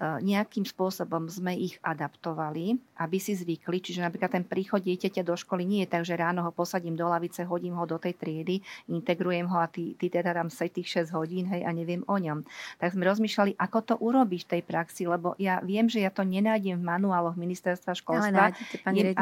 nejakým spôsobom sme ich adaptovali, aby si zvykli. Čiže napríklad ten príchod dieťaťa do školy nie je tak, že ráno ho posadím do lavice, hodím ho do tej triedy, integrujem ho a ty, ty teda tam sa tých 6 hodín hej, a neviem o ňom. Tak sme rozmýšľali, ako to urobiť v tej praxi, lebo ja viem, že ja to nenájdem v manuáloch ministerstva školstva. Ale nájdete, pani je,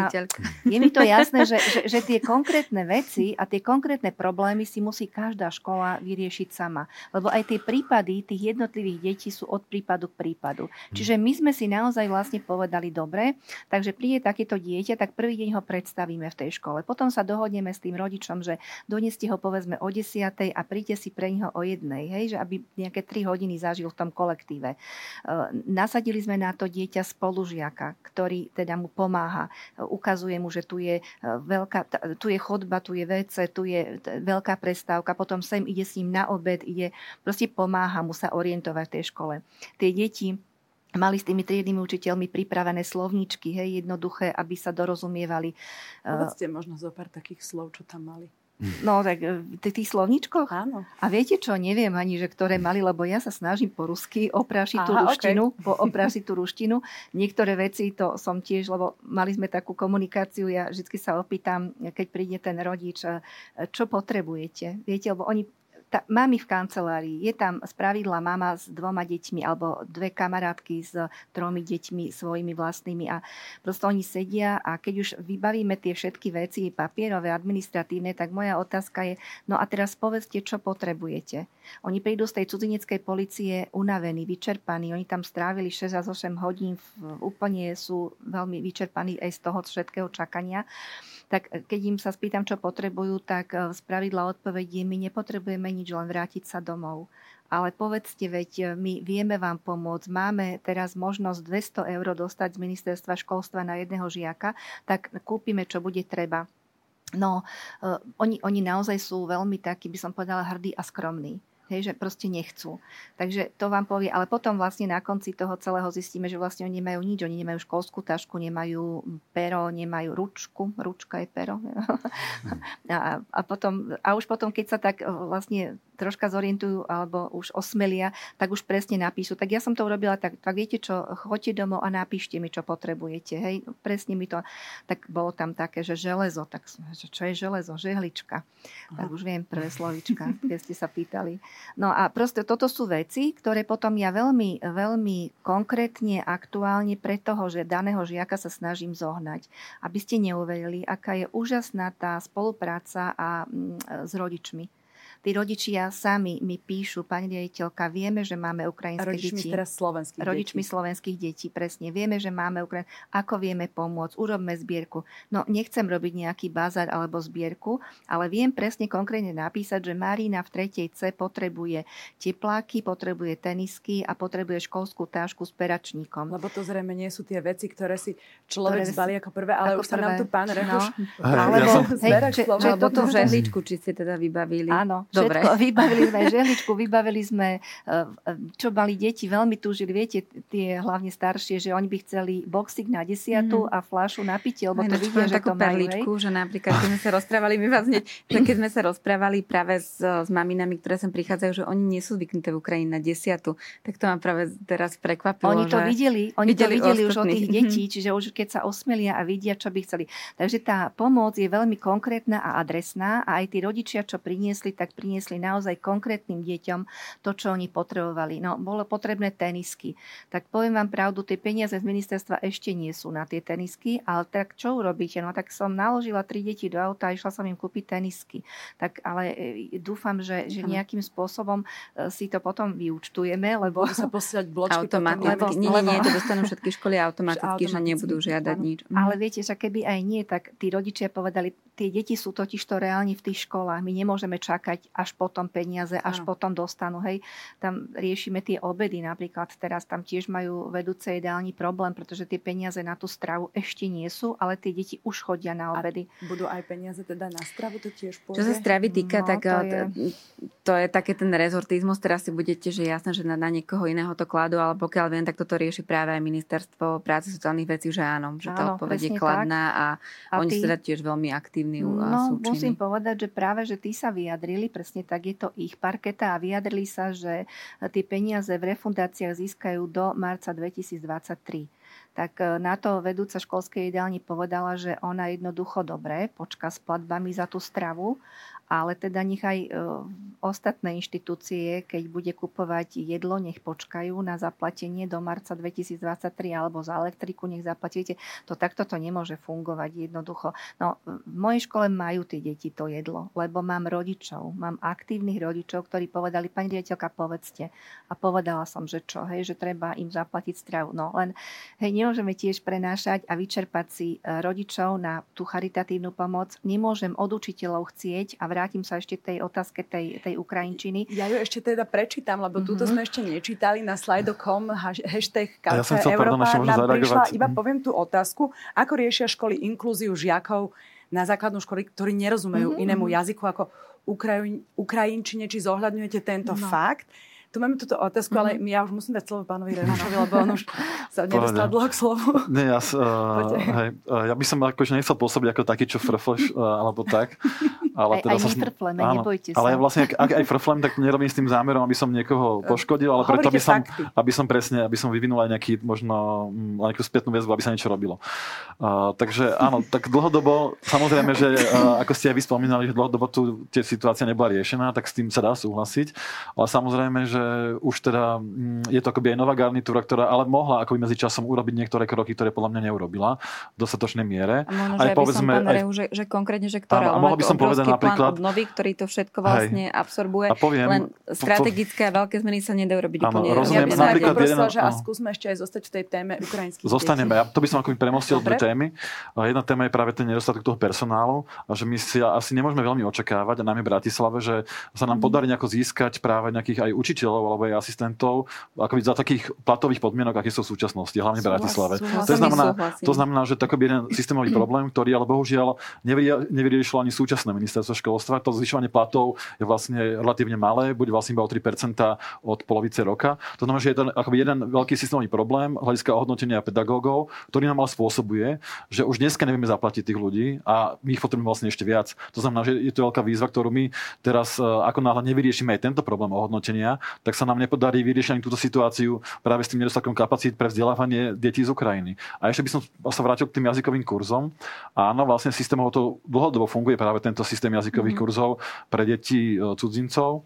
je mi to jasné, že, že, že tie konkrétne veci a tie konkrétne problémy si musí každá škola vyriešiť sama. Lebo aj tie prípady tých jednotlivých detí sú od prípadu k prípadu. Čiže my sme si naozaj vlastne povedali, dobre, takže príde takéto dieťa, tak prvý deň ho predstavíme v tej škole. Potom sa dohodneme s tým rodičom, že doneste ho povedzme o 10. a príďte si pre neho o jednej, hej, že aby nejaké 3 hodiny zažil v tom kolektíve. E, nasadili sme na to dieťa spolužiaka, ktorý teda mu pomáha. Ukazuje mu, že tu je, e, veľká, tu je chodba, tu je WC, tu je veľká prestávka, potom sem ide s ním na obed, ide, proste pomáha mu sa orientovať v tej škole. Tie deti mali s tými triednymi učiteľmi pripravené slovničky, hej, jednoduché, aby sa dorozumievali. Povedzte možno zo pár takých slov, čo tam mali. No tak v tých slovničkoch? Áno. A viete čo, neviem ani, že ktoré mali, lebo ja sa snažím po rusky oprášiť tú ruštinu, okay. po oprášiť tú ruštinu. Niektoré veci to som tiež, lebo mali sme takú komunikáciu, ja vždy sa opýtam, keď príde ten rodič, čo potrebujete. Viete, lebo oni tá, mám v kancelárii, je tam spravidla mama s dvoma deťmi alebo dve kamarátky s tromi deťmi svojimi vlastnými a proste oni sedia a keď už vybavíme tie všetky veci papierové, administratívne, tak moja otázka je, no a teraz povedzte, čo potrebujete. Oni prídu z tej cudzineckej policie unavení, vyčerpaní, oni tam strávili 6 až 8 hodín, úplne sú veľmi vyčerpaní aj z toho všetkého čakania tak keď im sa spýtam, čo potrebujú, tak z eh, pravidla odpovedie my nepotrebujeme nič, len vrátiť sa domov. Ale povedzte, veď eh, my vieme vám pomôcť, máme teraz možnosť 200 eur dostať z ministerstva školstva na jedného žiaka, tak kúpime, čo bude treba. No, oni, oni naozaj sú veľmi takí, by som povedala, hrdí a skromní. Hej, že proste nechcú. Takže to vám povie, ale potom vlastne na konci toho celého zistíme, že vlastne oni nemajú nič, oni nemajú školskú tašku, nemajú pero, nemajú ručku, ručka je pero. (laughs) A, a, potom, a už potom, keď sa tak vlastne troška zorientujú alebo už osmelia, tak už presne napíšu. Tak ja som to urobila tak, tak viete čo, choďte domov a napíšte mi, čo potrebujete. Hej, presne mi to, tak bolo tam také, že železo, tak čo je železo? Žehlička. Tak už viem prvé slovička, keď ste sa pýtali. No a proste toto sú veci, ktoré potom ja veľmi, veľmi konkrétne, aktuálne pre toho, že daného žiaka sa snažím zohnať. Aby ste neuverili, aká je úžasná tá spolupráca a, mm, s rodičmi Tí rodičia sami mi píšu, pani riaditeľka, vieme, že máme ukrajinské rodičmi deti. teraz slovenských rodičmi detí. slovenských detí, presne. Vieme, že máme Ukrajin... Ako vieme pomôcť? Urobme zbierku. No, nechcem robiť nejaký bazar alebo zbierku, ale viem presne konkrétne napísať, že Marina v tretej C potrebuje tepláky, potrebuje tenisky a potrebuje školskú tášku s peračníkom. Lebo to zrejme nie sú tie veci, ktoré si človek ktoré zbalí ako prvé, ale ako už sa nám tu pán Rehuš... No. Alebo ja som... hej, či, alebo tú žehličku, či ste teda vybavili. Áno, Dobre. Všetko. Vybavili sme žehličku, vybavili sme, eh, čo mali deti, veľmi túžili, viete, tie hlavne staršie, že oni by chceli boxík na desiatu mm. a fľašu na pitie, lebo to vidia, že takú to perličku, majú, že napríklad, keď sme sa rozprávali, my vás hneď, že keď sme sa rozprávali práve s, s maminami, ktoré sem prichádzajú, že oni nie sú zvyknuté v Ukrajine na desiatu, tak to ma práve teraz prekvapilo. Oni to videli, oni videli to videli už od tých detí, čiže už keď sa osmelia a vidia, čo by chceli. Takže tá pomoc je veľmi konkrétna a adresná a aj tí rodičia, čo priniesli, tak priniesli naozaj konkrétnym deťom to, čo oni potrebovali. No, bolo potrebné tenisky. Tak poviem vám pravdu, tie peniaze z ministerstva ešte nie sú na tie tenisky, ale tak čo urobíte? No tak som naložila tri deti do auta a išla som im kúpiť tenisky. Tak ale e, dúfam, že, že nejakým spôsobom e, si to potom vyúčtujeme, lebo... Budú sa posielať bločky. Automaticky. Nie, nie, nie, to dostanú všetky školy automaticky, že nebudú žiadať nič. Ale viete, že keby aj nie, tak tí rodičia povedali, tie deti sú totiž to reálne v tých školách. My nemôžeme čakať až potom peniaze, až no. potom dostanú. Hej, tam riešime tie obedy napríklad. Teraz tam tiež majú vedúce ideálny problém, pretože tie peniaze na tú stravu ešte nie sú, ale tie deti už chodia na obedy. A budú aj peniaze teda na stravu, to tiež pôjde? Čo sa stravy týka, no, tak to je... to je také ten rezortizmus. Teraz si budete, že jasné, že na, na niekoho iného to kladú, ale pokiaľ viem, tak toto rieši práve aj ministerstvo práce sociálnych vecí, že áno, že tá odpoveď je kladná a, a oni sú teda tiež veľmi aktívni no, súčiny. musím povedať, že práve, že tí sa vyjadrili, presne tak je to ich parketa a vyjadrili sa, že tie peniaze v refundáciách získajú do marca 2023 tak e, na to vedúca školskej ideálne povedala, že ona jednoducho dobre počka s platbami za tú stravu ale teda nech aj e, ostatné inštitúcie, keď bude kupovať jedlo, nech počkajú na zaplatenie do marca 2023 alebo za elektriku nech zaplatíte. To takto to nemôže fungovať jednoducho. No, v mojej škole majú tie deti to jedlo, lebo mám rodičov, mám aktívnych rodičov, ktorí povedali, pani riaditeľka, povedzte. A povedala som, že čo, hej, že treba im zaplatiť stravu. No len, hej, nemôžeme tiež prenášať a vyčerpať si e, rodičov na tú charitatívnu pomoc. Nemôžem od učiteľov chcieť a vrátim sa ešte tej otázke tej, tej Ukrajinčiny. Ja ju ešte teda prečítam, lebo mm-hmm. túto sme ešte nečítali na slajdo.com hashtag ja som chcel, Európa pardon, nám prišla, iba poviem tú otázku, ako riešia školy inklúziu žiakov na základnú školy, ktorí nerozumejú mm-hmm. inému jazyku ako Ukrajin, Ukrajinčine, či zohľadňujete tento no. fakt Tu máme túto otázku, mm-hmm. ale ja už musím dať slovo pánovi Renošovi, lebo on už sa nedostal dlho k slovu. Nie, ja, uh, (laughs) hej, uh, ja by som akože nechcel pôsobiť ako taký, čo frfleš, uh, alebo tak. Ale aj, teda aj my frfleme, áno, nebojte sa. Ale vlastne, ak aj frflem, tak nerobím s tým zámerom, aby som niekoho poškodil, ale preto, aby som, aby som presne, aby som vyvinul aj nejaký, možno, mm, nejakú spätnú väzbu, aby sa niečo robilo. Uh, takže áno, tak dlhodobo, samozrejme, že uh, ako ste aj vy spomínali, že dlhodobo tu tie situácia nebola riešená, tak s tým sa dá súhlasiť. Ale samozrejme, že už teda mm, je to akoby aj nová garnitúra, ktorá ale mohla akoby medzi časom urobiť niektoré kroky, ktoré podľa mňa neurobila v dostatočnej miere. A možno, aj že povedzme, aj, Rehu, že, že konkrétne, že ktorá, áno, mohla by som povedať napríklad, obnovy, ktorý to všetko vlastne hej, absorbuje. A poviem, len strategické a veľké zmeny sa nedajú robiť áno, úplne. Rozumiem, ja by som napríklad jeden, že a skúsme ešte aj zostať v tej téme ukrajinských Zostaneme, ja, to by som akoby premostil dve témy. Jedna téma je práve ten nedostatok toho personálu a že my si asi nemôžeme veľmi očakávať, a najmä v Bratislave, že sa nám mm. podarí nejako získať práve nejakých aj učiteľov alebo aj asistentov akoby za takých platových podmienok, aké sú v súčasnosti, hlavne v Bratislave. To znamená, to znamená, že to jeden systémový problém, ktorý ale bohužiaľ nevyriešilo ani súčasné ministerstvo školstva. To zvyšovanie platov je vlastne relatívne malé, bude vlastne iba o 3% od polovice roka. To znamená, že je to akoby jeden veľký systémový problém hľadiska ohodnotenia pedagógov, ktorý nám ale spôsobuje, že už dneska nevieme zaplatiť tých ľudí a my ich potrebujeme vlastne ešte viac. To znamená, že je to veľká výzva, ktorú my teraz, e, ako náhle nevyriešime aj tento problém ohodnotenia, tak sa nám nepodarí vyriešiť ani túto situáciu práve s tým nedostatkom kapacít pre vzdelávanie detí z Ukrajiny. A ešte by som sa vrátil k tým jazykovým kurzom. Áno, vlastne systémovo to dlhodobo funguje práve tento systém jazykových mm-hmm. kurzov pre deti e, cudzincov.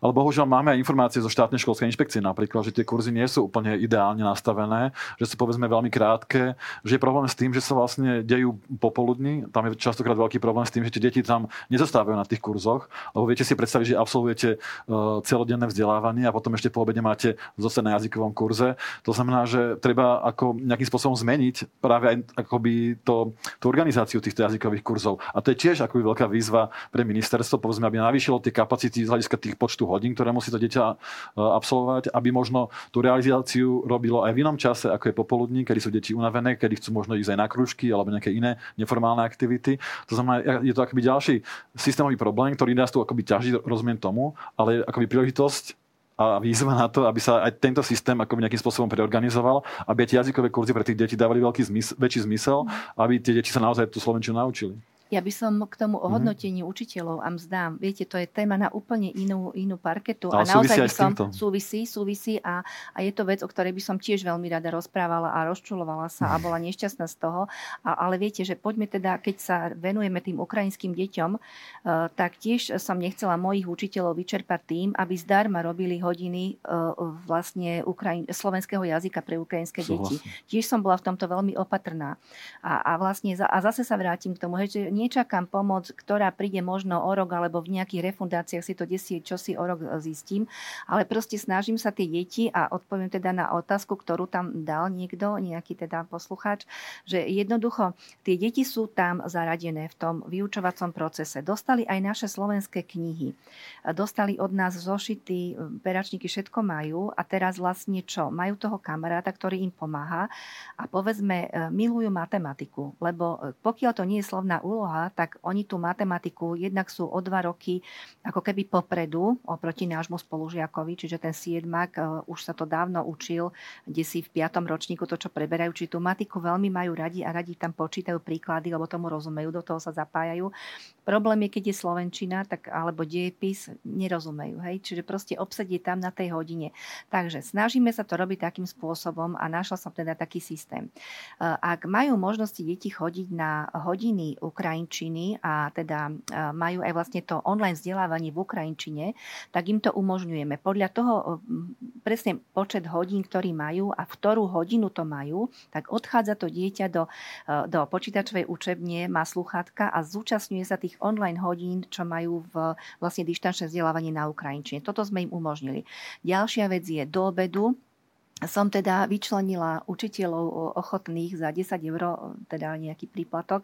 Ale bohužiaľ máme aj informácie zo štátnej školskej inšpekcie napríklad, že tie kurzy nie sú úplne ideálne nastavené, že sú povedzme veľmi krátke, že je problém s tým, že sa vlastne dejú popoludní. Tam je častokrát veľký problém s tým, že tie deti tam nezostávajú na tých kurzoch, lebo viete si predstaviť, že absolvujete e, celodenné vzdelávanie a potom ešte po obede máte zase na jazykovom kurze. To znamená, že treba ako nejakým spôsobom zmeniť práve aj akoby to, tú organizáciu týchto jazykových kurzov. A to je tiež akoby veľká výzva pre ministerstvo, povedzme, aby navýšilo tie kapacity z hľadiska tých počtu hodín, ktoré musí to dieťa e, absolvovať, aby možno tú realizáciu robilo aj v inom čase, ako je popoludní, kedy sú deti unavené, kedy chcú možno ísť aj na kružky alebo nejaké iné neformálne aktivity. To znamená, je to akoby ďalší systémový problém, ktorý nás tu akoby ťaží, rozumiem tomu, ale akoby príležitosť a výzva na to, aby sa aj tento systém akoby nejakým spôsobom preorganizoval, aby tie jazykové kurzy pre tých detí dávali veľký zmysl, väčší zmysel, aby tie deti sa naozaj tú slovenčinu naučili. Ja by som k tomu mhm. ohodnoteniu mm-hmm. učiteľov a mzdám, viete, to je téma na úplne inú, inú parketu. Ale a naozaj by som súvisí, súvisí a, a je to vec, o ktorej by som tiež veľmi rada rozprávala a rozčulovala sa a (laughs) bola nešťastná z toho. A, ale viete, že poďme teda, keď sa venujeme tým ukrajinským deťom, uh, tak tiež som nechcela mojich učiteľov vyčerpať tým, aby zdarma robili hodiny uh, vlastne Ukrajin, slovenského jazyka pre ukrajinské Súhlasím. deti. Tiež som bola v tomto veľmi opatrná. A, a vlastne a zase sa vrátim k tomu, že nečakám pomoc, ktorá príde možno o rok alebo v nejakých refundáciách si to desí, čo si o rok zistím, ale proste snažím sa tie deti a odpoviem teda na otázku, ktorú tam dal niekto, nejaký teda poslucháč, že jednoducho tie deti sú tam zaradené v tom vyučovacom procese. Dostali aj naše slovenské knihy. Dostali od nás zošity, peračníky všetko majú a teraz vlastne čo? Majú toho kamaráta, ktorý im pomáha a povedzme e, milujú matematiku, lebo e, pokiaľ to nie je slovná úloha, úloha, tak oni tú matematiku jednak sú o dva roky ako keby popredu oproti nášmu spolužiakovi, čiže ten siedmak uh, už sa to dávno učil, kde si v piatom ročníku to, čo preberajú, či tú matiku veľmi majú radi a radi tam počítajú príklady, lebo tomu rozumejú, do toho sa zapájajú. Problém je, keď je slovenčina, tak, alebo dejepis, nerozumejú. Hej? Čiže proste obsadie tam na tej hodine. Takže snažíme sa to robiť takým spôsobom a našla som teda taký systém. Uh, ak majú možnosti deti chodiť na hodiny Ukrajiny, Ukrajinčiny a teda majú aj vlastne to online vzdelávanie v Ukrajinčine, tak im to umožňujeme. Podľa toho presne počet hodín, ktorý majú a v ktorú hodinu to majú, tak odchádza to dieťa do, do počítačovej učebne, má sluchátka a zúčastňuje sa tých online hodín, čo majú v vlastne dištančné vzdelávanie na Ukrajinčine. Toto sme im umožnili. Ďalšia vec je do obedu som teda vyčlenila učiteľov ochotných za 10 eur, teda nejaký príplatok,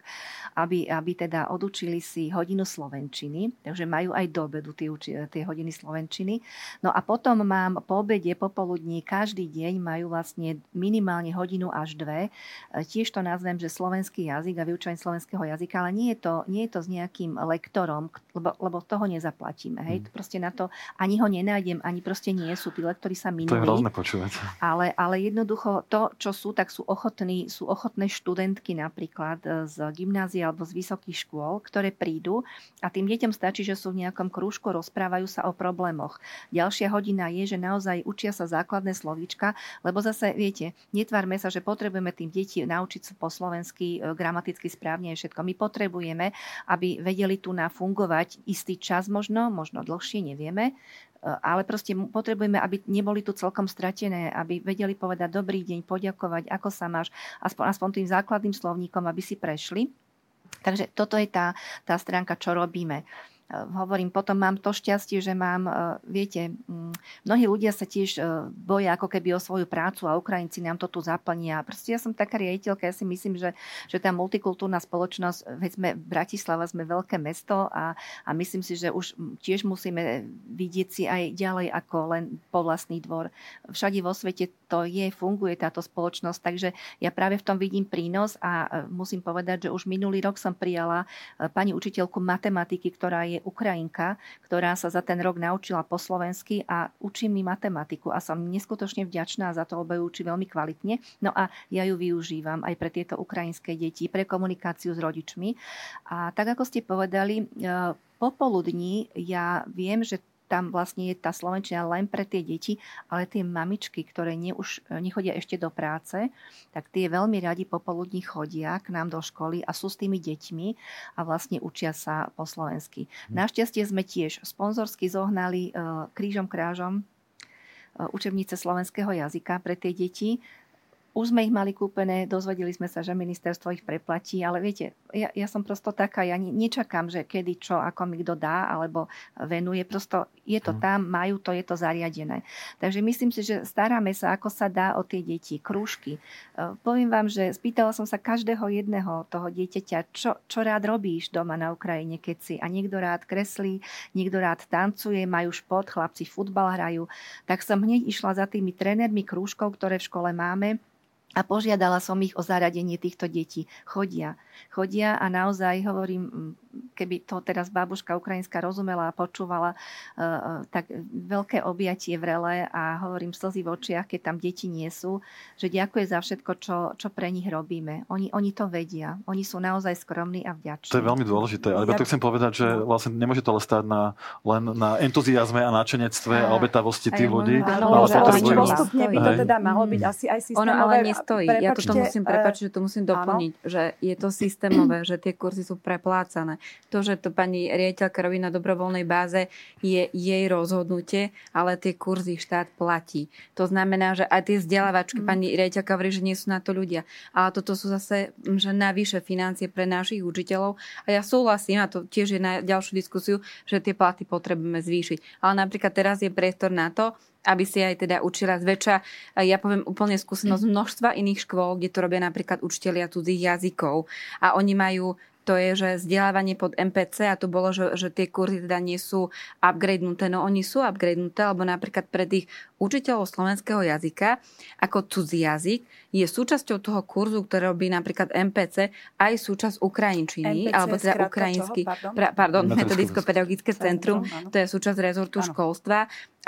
aby, aby teda odučili si hodinu slovenčiny, takže majú aj do obedu tie, tie hodiny slovenčiny. No a potom mám po obede, popoludní, každý deň majú vlastne minimálne hodinu až dve. Tiež to nazvem, že slovenský jazyk a vyučovanie slovenského jazyka, ale nie je to, nie je to s nejakým lektorom, lebo, lebo toho nezaplatíme. Hej? Hmm. Proste na to ani ho nenájdem, ani proste nie sú. Tí lektori sa minuli. To je hrozné počúvať ale, ale jednoducho to, čo sú, tak sú, ochotní, sú ochotné študentky napríklad e, z gymnázia alebo z vysokých škôl, ktoré prídu a tým deťom stačí, že sú v nejakom krúžku, rozprávajú sa o problémoch. Ďalšia hodina je, že naozaj učia sa základné slovíčka, lebo zase, viete, netvárme sa, že potrebujeme tým deti naučiť po slovensky e, gramaticky správne všetko. My potrebujeme, aby vedeli tu na fungovať istý čas možno, možno dlhšie, nevieme, ale proste potrebujeme, aby neboli tu celkom stratené, aby vedeli povedať dobrý deň, poďakovať, ako sa máš, aspoň, aspoň tým základným slovníkom, aby si prešli. Takže toto je tá, tá stránka, čo robíme. Eh, hovorím, potom mám to šťastie, že mám, eh, viete, mm, mnohí ľudia sa tiež eh, boja ako keby o svoju prácu a Ukrajinci nám to tu zaplnia. Proste ja som taká riaditeľka, ja si myslím, že, že tá multikultúrna spoločnosť, veď sme Bratislava, sme veľké mesto a, a myslím si, že už tiež musíme vidieť si aj ďalej ako len po vlastný dvor. Všade vo svete to je, funguje táto spoločnosť, takže ja práve v tom vidím prínos a musím povedať, že už minulý rok som prijala pani učiteľku matematiky, ktorá je Ukrajinka, ktorá sa za ten rok naučila po slovensky a učí mi matematiku a som neskutočne vďačná za to, lebo ju učí veľmi kvalitne. No a ja ju využívam aj pre tieto ukrajinské deti, pre komunikáciu s rodičmi. A tak ako ste povedali, e, popoludní ja viem, že tam vlastne je tá slovenčina len pre tie deti, ale tie mamičky, ktoré ne, už nechodia ešte do práce, tak tie veľmi radi popoludní chodia k nám do školy a sú s tými deťmi a vlastne učia sa po slovensky. Hm. Našťastie sme tiež sponzorsky zohnali uh, krížom krážom uh, učebnice slovenského jazyka pre tie deti už sme ich mali kúpené, dozvedeli sme sa, že ministerstvo ich preplatí, ale viete, ja, ja som prosto taká, ja nečakám, že kedy čo, ako mi kto dá, alebo venuje, prosto je to hm. tam, majú to, je to zariadené. Takže myslím si, že staráme sa, ako sa dá o tie deti, krúžky. E, poviem vám, že spýtala som sa každého jedného toho dieťaťa, čo, čo rád robíš doma na Ukrajine, keď si. A niekto rád kreslí, niekto rád tancuje, majú šport, chlapci futbal hrajú. Tak som hneď išla za tými trénermi krúžkov, ktoré v škole máme a požiadala som ich o zaradenie týchto detí. Chodia. Chodia a naozaj hovorím, keby to teraz babuška ukrajinská rozumela a počúvala, e, e, tak veľké objatie vrele a hovorím slzy v očiach, keď tam deti nie sú, že ďakuje za všetko, čo, čo pre nich robíme. Oni, oni to vedia. Oni sú naozaj skromní a vďační. To je veľmi dôležité. Ale ja to chcem povedať, že no. vlastne nemôže to ale stáť na, len na entuziasme a načenectve a obetavosti tých ľudí. Áno, ale potrebujú... postupne by to teda malo byť asi aj systémové. Ono ale nestojí. Prepačte, ja to musím, prepáčiť, že to musím doplniť, áno. že je to systémové, že tie kurzy sú preplácané. To, že to pani riaditeľka robí na dobrovoľnej báze, je jej rozhodnutie, ale tie kurzy štát platí. To znamená, že aj tie vzdelávačky, mm. pani riaditeľka hovorí, že nie sú na to ľudia. Ale toto sú zase, že navyše financie pre našich učiteľov. A ja súhlasím, a to tiež je na ďalšiu diskusiu, že tie platy potrebujeme zvýšiť. Ale napríklad teraz je priestor na to, aby si aj teda učila zväčša, ja poviem úplne skúsenosť množstva iných škôl, kde to robia napríklad učitelia cudzích jazykov a oni majú to je, že vzdelávanie pod MPC a to bolo, že, že tie kurzy teda nie sú upgradenuté. No oni sú upgradenuté, alebo napríklad pre tých učiteľov slovenského jazyka ako cudzí jazyk je súčasťou toho kurzu, ktorý robí napríklad MPC, aj súčasť ukrajinčiny, MPC alebo teda ukrajinsky, pardon, pra, pardon (laughs) metodicko-pedagogické centrum, to je súčasť rezortu ano. školstva.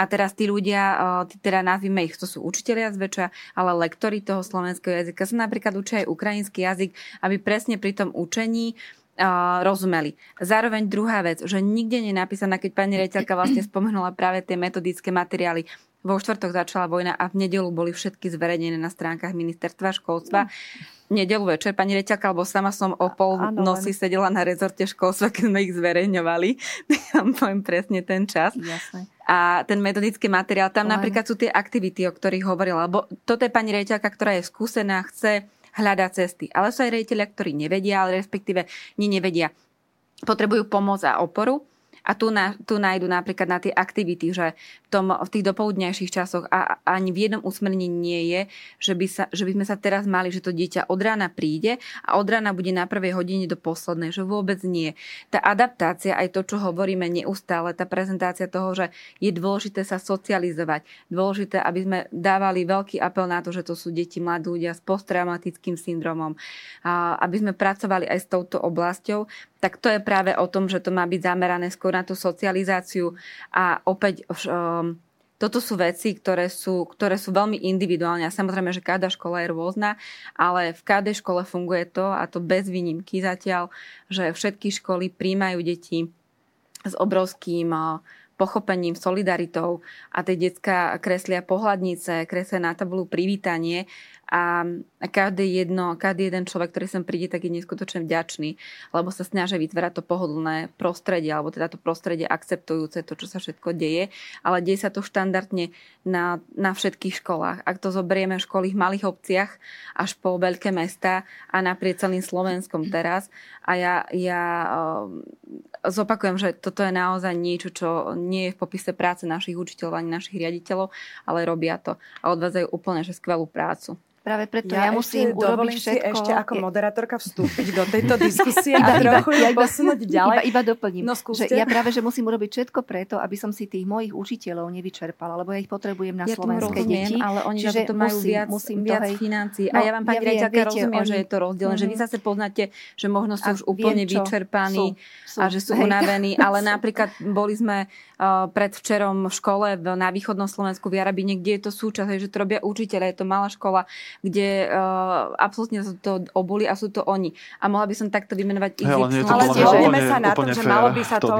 A teraz tí ľudia, teda nazvime ich, to sú učiteľia zväčša, ale lektori toho slovenského jazyka sa napríklad učia aj ukrajinský jazyk, aby presne pri tom učení rozumeli. Zároveň druhá vec, že nikde nie je napísaná, keď pani rejiteľka vlastne spomenula práve tie metodické materiály, vo štvrtok začala vojna a v nedelu boli všetky zverejnené na stránkach ministerstva školstva. Nedelu večer, pani Reťaka, alebo sama som o pol noci sedela na rezorte školstva, keď sme ich zverejňovali. (laughs) Tam poviem presne ten čas. Jasne. A ten metodický materiál, tam len... napríklad sú tie aktivity, o ktorých hovorila. Lebo toto je pani Reťaka, ktorá je skúsená, chce hľadať cesty. Ale sú aj rejiteľia, ktorí nevedia, ale respektíve nie nevedia. Potrebujú pomoc a oporu A tu, na, tu nájdu napríklad na tie aktivity, že v, tom, v tých dopoludnejších časoch a, a ani v jednom usmernení nie je, že by, sa, že by sme sa teraz mali, že to dieťa od rána príde a od rána bude na prvej hodine do poslednej, že vôbec nie. Tá adaptácia, aj to, čo hovoríme neustále, tá prezentácia toho, že je dôležité sa socializovať, dôležité, aby sme dávali veľký apel na to, že to sú deti, mladí ľudia s posttraumatickým syndromom, a aby sme pracovali aj s touto oblasťou, tak to je práve o tom, že to má byť zamerané skôr na tú socializáciu a opäť um, toto sú veci, ktoré sú, ktoré sú veľmi individuálne. A samozrejme, že každá škola je rôzna, ale v každej škole funguje to, a to bez výnimky zatiaľ, že všetky školy príjmajú deti s obrovským uh, pochopením, solidaritou a tie detská kreslia pohľadnice, kreslia na tabulu privítanie a každý, jedno, každý jeden človek, ktorý sem príde, tak je neskutočne vďačný, lebo sa snažia vytvárať to pohodlné prostredie, alebo teda to prostredie akceptujúce to, čo sa všetko deje, ale deje sa to štandardne na, na všetkých školách. Ak to zoberieme v školy malých obciach až po veľké mesta a naprieč celým Slovenskom teraz. A ja, ja uh, zopakujem, že toto je naozaj niečo, čo nie je v popise práce našich učiteľov ani našich riaditeľov, ale robia to a odvádzajú úplne že skvelú prácu. Práve preto ja, ja musím urobiť všetko. ešte ako moderátorka vstúpiť do tejto (laughs) diskusie a trochu iba, posunúť ďalej. Iba, iba doplním, no, že ja práve, že musím urobiť všetko preto, aby som si tých mojich učiteľov nevyčerpala, lebo ja ich potrebujem na ja slovenské rozumiem, deti. ale oni Čiže to majú musím, viac, musím viac hej, financií. No, a ja vám, pani ja rejťaka, rozumiem, oni, že je to rozdelené, mm-hmm. že vy mhm. zase poznáte, že možno sú už úplne vyčerpaní a že sú unavení, ale (laughs) napríklad boli sme predvčerom v škole na východnom Slovensku v Jarabine, kde je to súčasť, že to robia učiteľe, je to malá škola, kde uh, absolútne sú to obuli a sú to oni. A mohla by som takto vymenovať ich. Hey, ale ale sa na tom, že malo by sa to...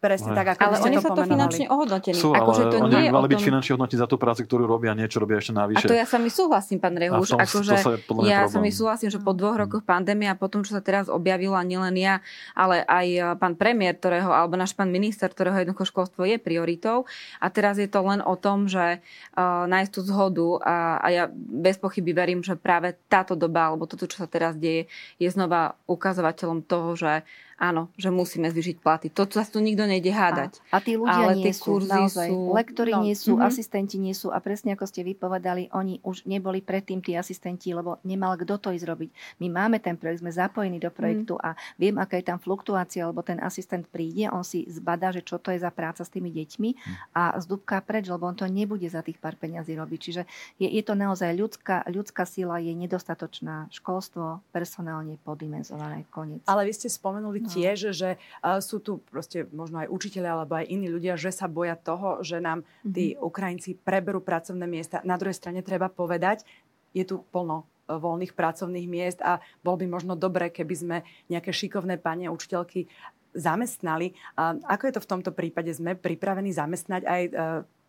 Presne tak, ako Ale oni sa to finančne ohodnotili. Sú, ako, ale to oni nie mali tom... byť finančne hodnotiť za tú prácu, ktorú robia, niečo robia ešte navyše. A to ja sa mi súhlasím, pán Rehuš. Akože ja sa mi súhlasím, že po dvoch rokoch pandémie a potom, čo sa teraz objavilo, a nielen ja, ale aj e, pán premiér, ktorého, alebo náš pán minister, ktorého jednoducho školstvo je prioritou. A teraz je to len o tom, že uh, nájsť tú zhodu a, a ja bez pochyby verím, že práve táto doba, alebo toto, čo sa teraz deje, je znova ukazovateľom toho, že áno, že musíme zvyšiť platy. To sa tu nikto nejde hádať. A, a tí ľudia Ale nie sú, naozaj. Sú... Lektori no. nie sú, mm-hmm. asistenti nie sú a presne ako ste vypovedali, oni už neboli predtým tí asistenti, lebo nemal kto to ísť robiť. My máme ten projekt, sme zapojení do projektu mm. a viem, aká je tam fluktuácia, lebo ten asistent príde, on si zbadá, že čo to je za práca s tými deťmi mm. a zdúbka preč, lebo on to nebude za tých pár peňazí robiť. Čiže je, je to naozaj ľudská, ľudská sila je nedostatočná. Školstvo personálne podimenzované. Koniec. Ale vy ste spomenuli tiež, že sú tu proste možno aj učiteľi alebo aj iní ľudia, že sa boja toho, že nám tí mm-hmm. Ukrajinci preberú pracovné miesta. Na druhej strane treba povedať, je tu plno e, voľných pracovných miest a bol by možno dobré, keby sme nejaké šikovné pani učiteľky zamestnali. A ako je to v tomto prípade? Sme pripravení zamestnať aj e,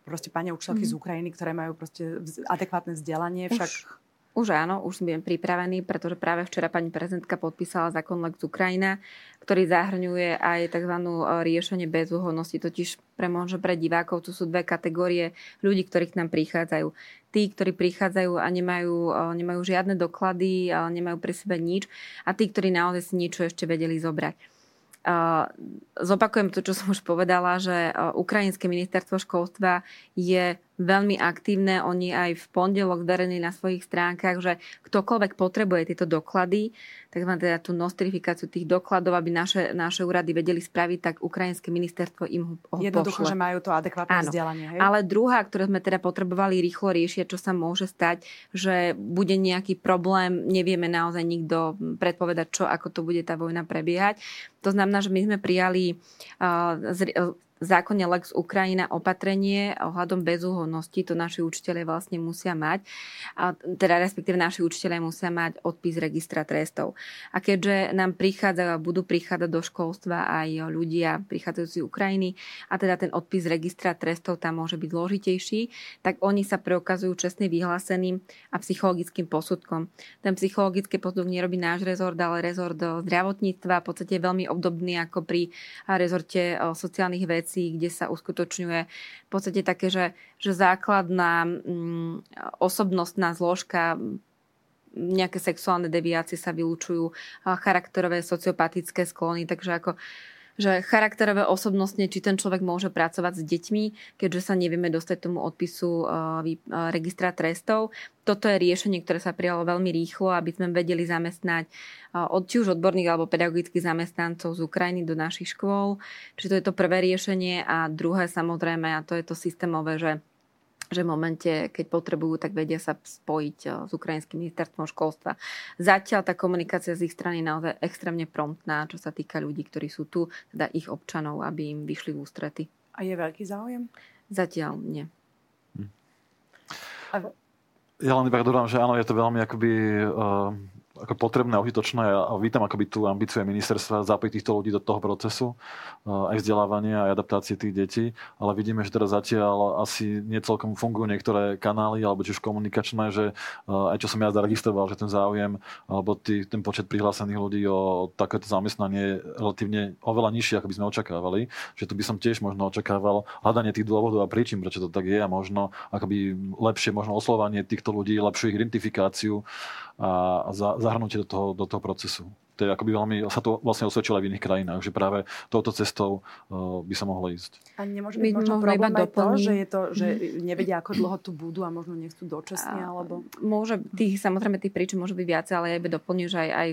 proste pani učiteľky mm. z Ukrajiny, ktoré majú proste adekvátne vzdelanie? Však... Už už áno, už sme pripravení, pretože práve včera pani prezidentka podpísala zákon Lex Ukrajina, ktorý zahrňuje aj tzv. E, riešenie bezúhodnosti. Totiž pre možno pre divákov tu sú dve kategórie ľudí, ktorí k nám prichádzajú. Tí, ktorí prichádzajú a nemajú, e, nemajú žiadne doklady, nemajú pri sebe nič a tí, ktorí naozaj si niečo ešte vedeli zobrať. E, zopakujem to, čo som už povedala, že Ukrajinské ministerstvo školstva je veľmi aktívne. Oni aj v pondelok zverejnili na svojich stránkach, že ktokoľvek potrebuje tieto doklady, tak teda tú nostrifikáciu tých dokladov, aby naše, naše úrady vedeli spraviť, tak ukrajinské ministerstvo im ho Jednoducho, pošle. že majú to adekvátne Áno. vzdelanie. Hej? Ale druhá, ktoré sme teda potrebovali rýchlo riešiť, čo sa môže stať, že bude nejaký problém, nevieme naozaj nikto predpovedať, čo, ako to bude tá vojna prebiehať. To znamená, že my sme prijali uh, v zákone Lex Ukrajina opatrenie ohľadom bezúhodnosti, to naši učiteľe vlastne musia mať, a teda respektíve naši učiteľe musia mať odpis registra trestov. A keďže nám prichádzajú a budú prichádzať do školstva aj ľudia prichádzajúci z Ukrajiny a teda ten odpis registra trestov tam môže byť zložitejší, tak oni sa preukazujú čestným vyhlásením a psychologickým posudkom. Ten psychologický posudok nerobí náš rezort, ale rezort zdravotníctva, v podstate je veľmi obdobný ako pri rezorte sociálnych vecí vecí, kde sa uskutočňuje v podstate také, že, že základná mm, osobnostná zložka nejaké sexuálne deviácie sa vylúčujú, charakterové sociopatické sklony, takže ako že charakterové osobnostne, či ten človek môže pracovať s deťmi, keďže sa nevieme dostať tomu odpisu registra trestov. Toto je riešenie, ktoré sa prijalo veľmi rýchlo, aby sme vedeli zamestnať od, či už odborných alebo pedagogických zamestnancov z Ukrajiny do našich škôl. Čiže to je to prvé riešenie a druhé samozrejme, a to je to systémové, že že v momente, keď potrebujú, tak vedia sa spojiť eh, s ukrajinským ministerstvom školstva. Zatiaľ tá komunikácia z ich strany je naozaj extrémne promptná, čo sa týka ľudí, ktorí sú tu, teda ich občanov, aby im vyšli v ústrety. A je veľký záujem? Zatiaľ nie. Hm. A... Ja len iba dodám, že áno, je to veľmi akoby uh, ako potrebné a užitočné a vítam akoby tú ambíciu ministerstva zapojiť týchto ľudí do toho procesu aj vzdelávania aj adaptácie tých detí, ale vidíme, že teraz zatiaľ asi necelkom fungujú niektoré kanály alebo čiže komunikačné, že aj čo som ja zaregistroval, že ten záujem alebo tý, ten počet prihlásených ľudí o takéto zamestnanie je relatívne oveľa nižší, ako by sme očakávali. Že tu by som tiež možno očakával hľadanie tých dôvodov a príčin, prečo to tak je a možno akoby lepšie možno oslovanie týchto ľudí, lepšiu ich identifikáciu a zahrnutie do toho, do toho procesu. To je akoby veľmi, sa to vlastne osvedčilo aj v iných krajinách, že práve touto cestou uh, by sa mohlo ísť. A nemôže byť možno problém aj to, že, je to, že nevedia, ako dlho tu budú a možno nechcú dočasne, alebo... Môže, tých, samozrejme, tých príčin môže byť viacej, ale ja by doplním, že aj, aj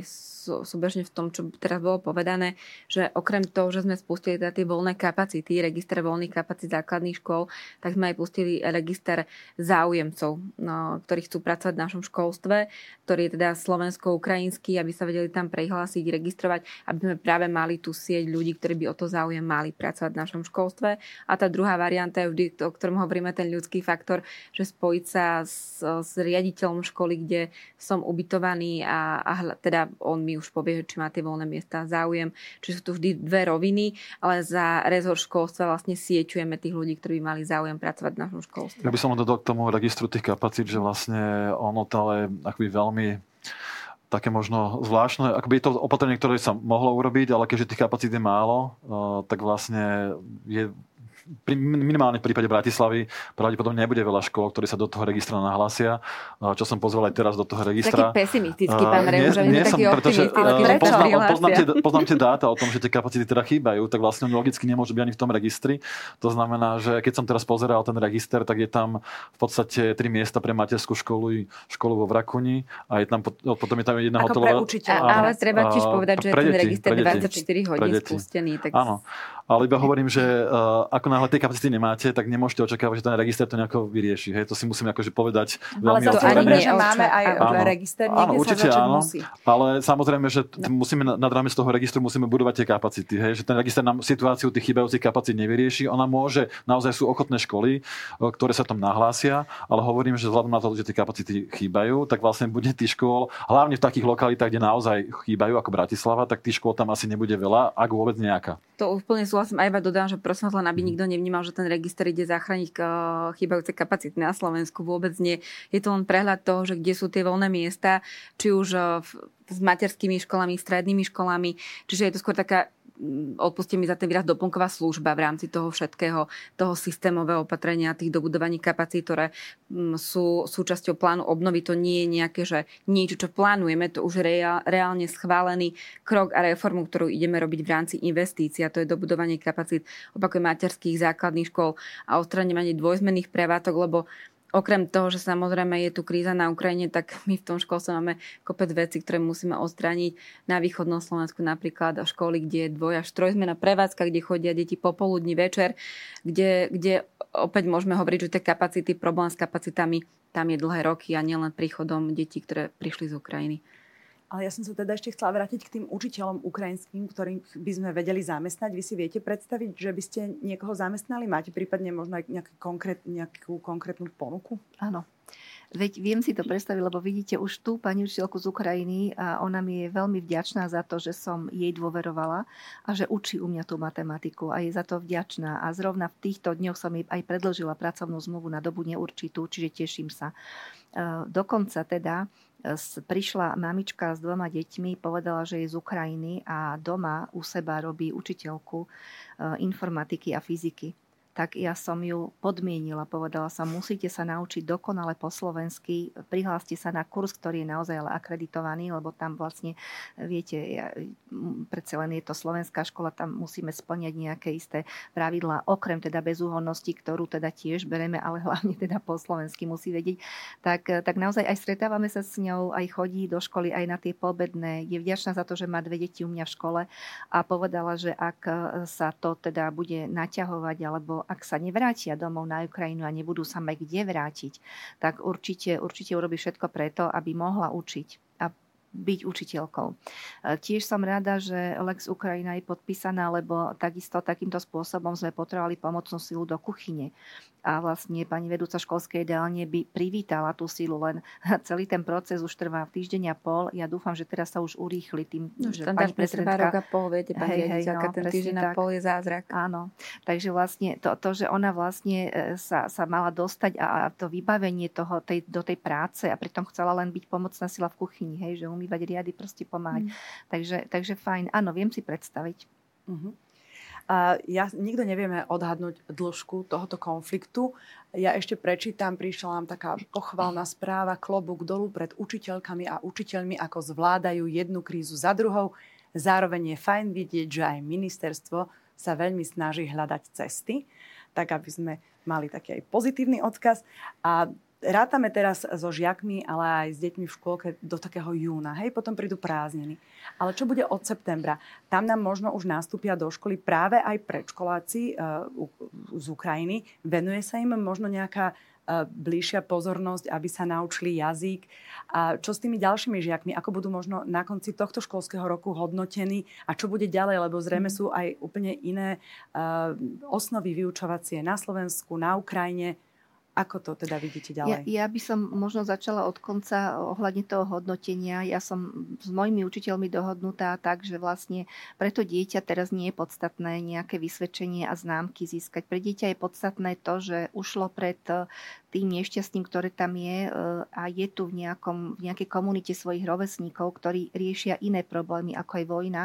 súbežne v tom, čo teraz bolo povedané, že okrem toho, že sme spustili teda tie voľné kapacity, register voľných kapacít základných škôl, tak sme aj pustili register záujemcov, no, ktorí chcú pracovať v našom školstve, ktorý je teda slovensko-ukrajinský, aby sa vedeli tam prihlásiť, registrovať, aby sme práve mali tú sieť ľudí, ktorí by o to záujem mali pracovať v našom školstve. A tá druhá varianta je vždy, o ktorom hovoríme, ten ľudský faktor, že spojiť sa s, s riaditeľom školy, kde som ubytovaný a, a teda on mi už povie, či má tie voľné miesta záujem. Čiže sú tu vždy dve roviny, ale za rezort školstva vlastne sieťujeme tých ľudí, ktorí by mali záujem pracovať v našom školstve. Ja by som dodal k tomu registru tých kapacít, že vlastne ono to ale akoby veľmi také možno zvláštne. Akoby je to opatrenie, ktoré sa mohlo urobiť, ale keďže tých kapacít je málo, uh, tak vlastne je pri, minimálne v prípade Bratislavy pravdepodobne nebude veľa škôl, ktorí sa do toho registra nahlásia. Čo som pozval aj teraz do toho registra. Taký pesimistický, pán Reu, že nie, som, pretože poznám, poznám, tie, poznám tie dáta o tom, že tie kapacity teda chýbajú, tak vlastne logicky nemôžu byť ani v tom registri. To znamená, že keď som teraz pozeral ten register, tak je tam v podstate tri miesta pre materskú školu, školu vo Vrakuni a je tam, potom je tam jedna Ako hotelová. Ale treba tiež povedať, že ten register 24 hodín spustený. Áno, ale iba hovorím, že uh, ako náhle tie kapacity nemáte, tak nemôžete očakávať, že ten register to nejako vyrieši. Hej? To si musím akože povedať veľmi Ale to dobre, že máme aj áno, register, áno, určite sa áno, musí. Ale samozrejme, že no. musíme nad rámec toho registru musíme budovať tie kapacity. Hej? Že ten register nám situáciu tých chýbajúcich kapacít nevyrieši. Ona môže, naozaj sú ochotné školy, ktoré sa tam nahlásia, ale hovorím, že vzhľadom na to, že tie kapacity chýbajú, tak vlastne bude tých škôl, hlavne v takých lokalitách, kde naozaj chýbajú, ako Bratislava, tak tých škôl tam asi nebude veľa, ak vôbec nejaká. To úplne sú súhlasím, aj iba dodám, že prosím len, aby mhm. nikto nevnímal, že ten register ide zachrániť eh, chýbajúce kapacity na Slovensku. Vôbec nie. Je to len prehľad toho, že kde sú tie voľné miesta, či už eh, s materskými školami, strednými školami. Čiže je to skôr taká Mm, odpustite mi za ten výraz, doplnková služba v rámci toho všetkého, toho systémového opatrenia, tých dobudovaní kapacít, ktoré mm, sú súčasťou plánu obnovy. To nie je nejaké, že niečo, čo plánujeme, to už reál, reálne schválený krok a reformu, ktorú ideme robiť v rámci investícií. A to je dobudovanie kapacít, opakujem, materských základných škôl a odstraňovanie dvojzmenných prevátok, lebo Okrem toho, že samozrejme je tu kríza na Ukrajine, tak my v tom školstve máme kopec veci, ktoré musíme odstrániť. Na východnom Slovensku napríklad školy, kde je dvoj až trojzmena prevádzka, kde chodia deti popoludní večer, kde, kde opäť môžeme hovoriť, že tie kapacity, problém s kapacitami, tam je dlhé roky a nielen príchodom detí, ktoré prišli z Ukrajiny. Ale ja som sa teda ešte chcela vrátiť k tým učiteľom ukrajinským, ktorých by sme vedeli zamestnať. Vy si viete predstaviť, že by ste niekoho zamestnali? Máte prípadne možno aj nejakú, konkrét, nejakú konkrétnu ponuku? Áno. Veď viem si to predstaviť, lebo vidíte už tú pani učiteľku z Ukrajiny a ona mi je veľmi vďačná za to, že som jej dôverovala a že učí u mňa tú matematiku a je za to vďačná. A zrovna v týchto dňoch som jej aj predložila pracovnú zmluvu na dobu neurčitú, čiže teším sa. E, dokonca teda prišla mamička s dvoma deťmi, povedala, že je z Ukrajiny a doma u seba robí učiteľku e, informatiky a fyziky. Tak ja som ju podmienila. Povedala som, musíte sa naučiť dokonale po slovensky, prihláste sa na kurz, ktorý je naozaj ale akreditovaný, lebo tam vlastne, viete, ja, predsa len je to slovenská škola, tam musíme splňať nejaké isté pravidlá, okrem teda bezúhonnosti, ktorú teda tiež bereme, ale (laughs) hlavne teda po slovensky musí vedieť. Tak, tak naozaj aj stretávame sa s ňou, aj chodí do školy, aj na tie pobedné. Je vďačná za to, že má dve deti u mňa v škole a povedala, že ak sa to teda bude naťahovať alebo ak sa nevrátia domov na Ukrajinu a nebudú sa mať kde vrátiť, tak určite, určite urobí všetko preto, aby mohla učiť a byť učiteľkou. E, tiež som rada, že Lex Ukrajina je podpísaná, lebo takisto takýmto spôsobom sme potrebovali pomocnú silu do kuchyne a vlastne pani vedúca školskej ideálne by privítala tú sílu, len (laughs) celý ten proces už trvá týždeň a pol. Ja dúfam, že teraz sa už urýchli tým, no, že pani prezidentka... rok a pol, viete, pani hej, hej, no, ten týždeň a pol je zázrak. Áno, takže vlastne to, to že ona vlastne e, sa, sa mala dostať a, a to vybavenie toho, tej, do tej práce a pritom chcela len byť pomocná sila v kuchyni, hej, že umývať riady, proste pomáhať. Mm. Takže, takže fajn, áno, viem si predstaviť. Mm-hmm. Ja, nikto nevieme odhadnúť dĺžku tohoto konfliktu. Ja ešte prečítam, prišla nám taká pochvalná správa, klobúk dolu pred učiteľkami a učiteľmi, ako zvládajú jednu krízu za druhou. Zároveň je fajn vidieť, že aj ministerstvo sa veľmi snaží hľadať cesty, tak aby sme mali taký aj pozitívny odkaz. A rátame teraz so žiakmi, ale aj s deťmi v škôlke do takého júna. Hej, potom prídu prázdniny. Ale čo bude od septembra? Tam nám možno už nastúpia do školy práve aj predškoláci uh, z Ukrajiny. Venuje sa im možno nejaká uh, bližšia pozornosť, aby sa naučili jazyk. A čo s tými ďalšími žiakmi? Ako budú možno na konci tohto školského roku hodnotení? A čo bude ďalej? Lebo zrejme mhm. sú aj úplne iné uh, osnovy vyučovacie na Slovensku, na Ukrajine ako to teda vidíte ďalej? Ja, ja by som možno začala od konca ohľadne toho hodnotenia. Ja som s mojimi učiteľmi dohodnutá tak, že vlastne preto dieťa teraz nie je podstatné nejaké vysvedčenie a známky získať. Pre dieťa je podstatné to, že ušlo pred eh, tým nešťastím, ktoré tam je eh, a je tu v, nejakom, v nejakej komunite svojich rovesníkov, ktorí riešia iné problémy ako aj vojna.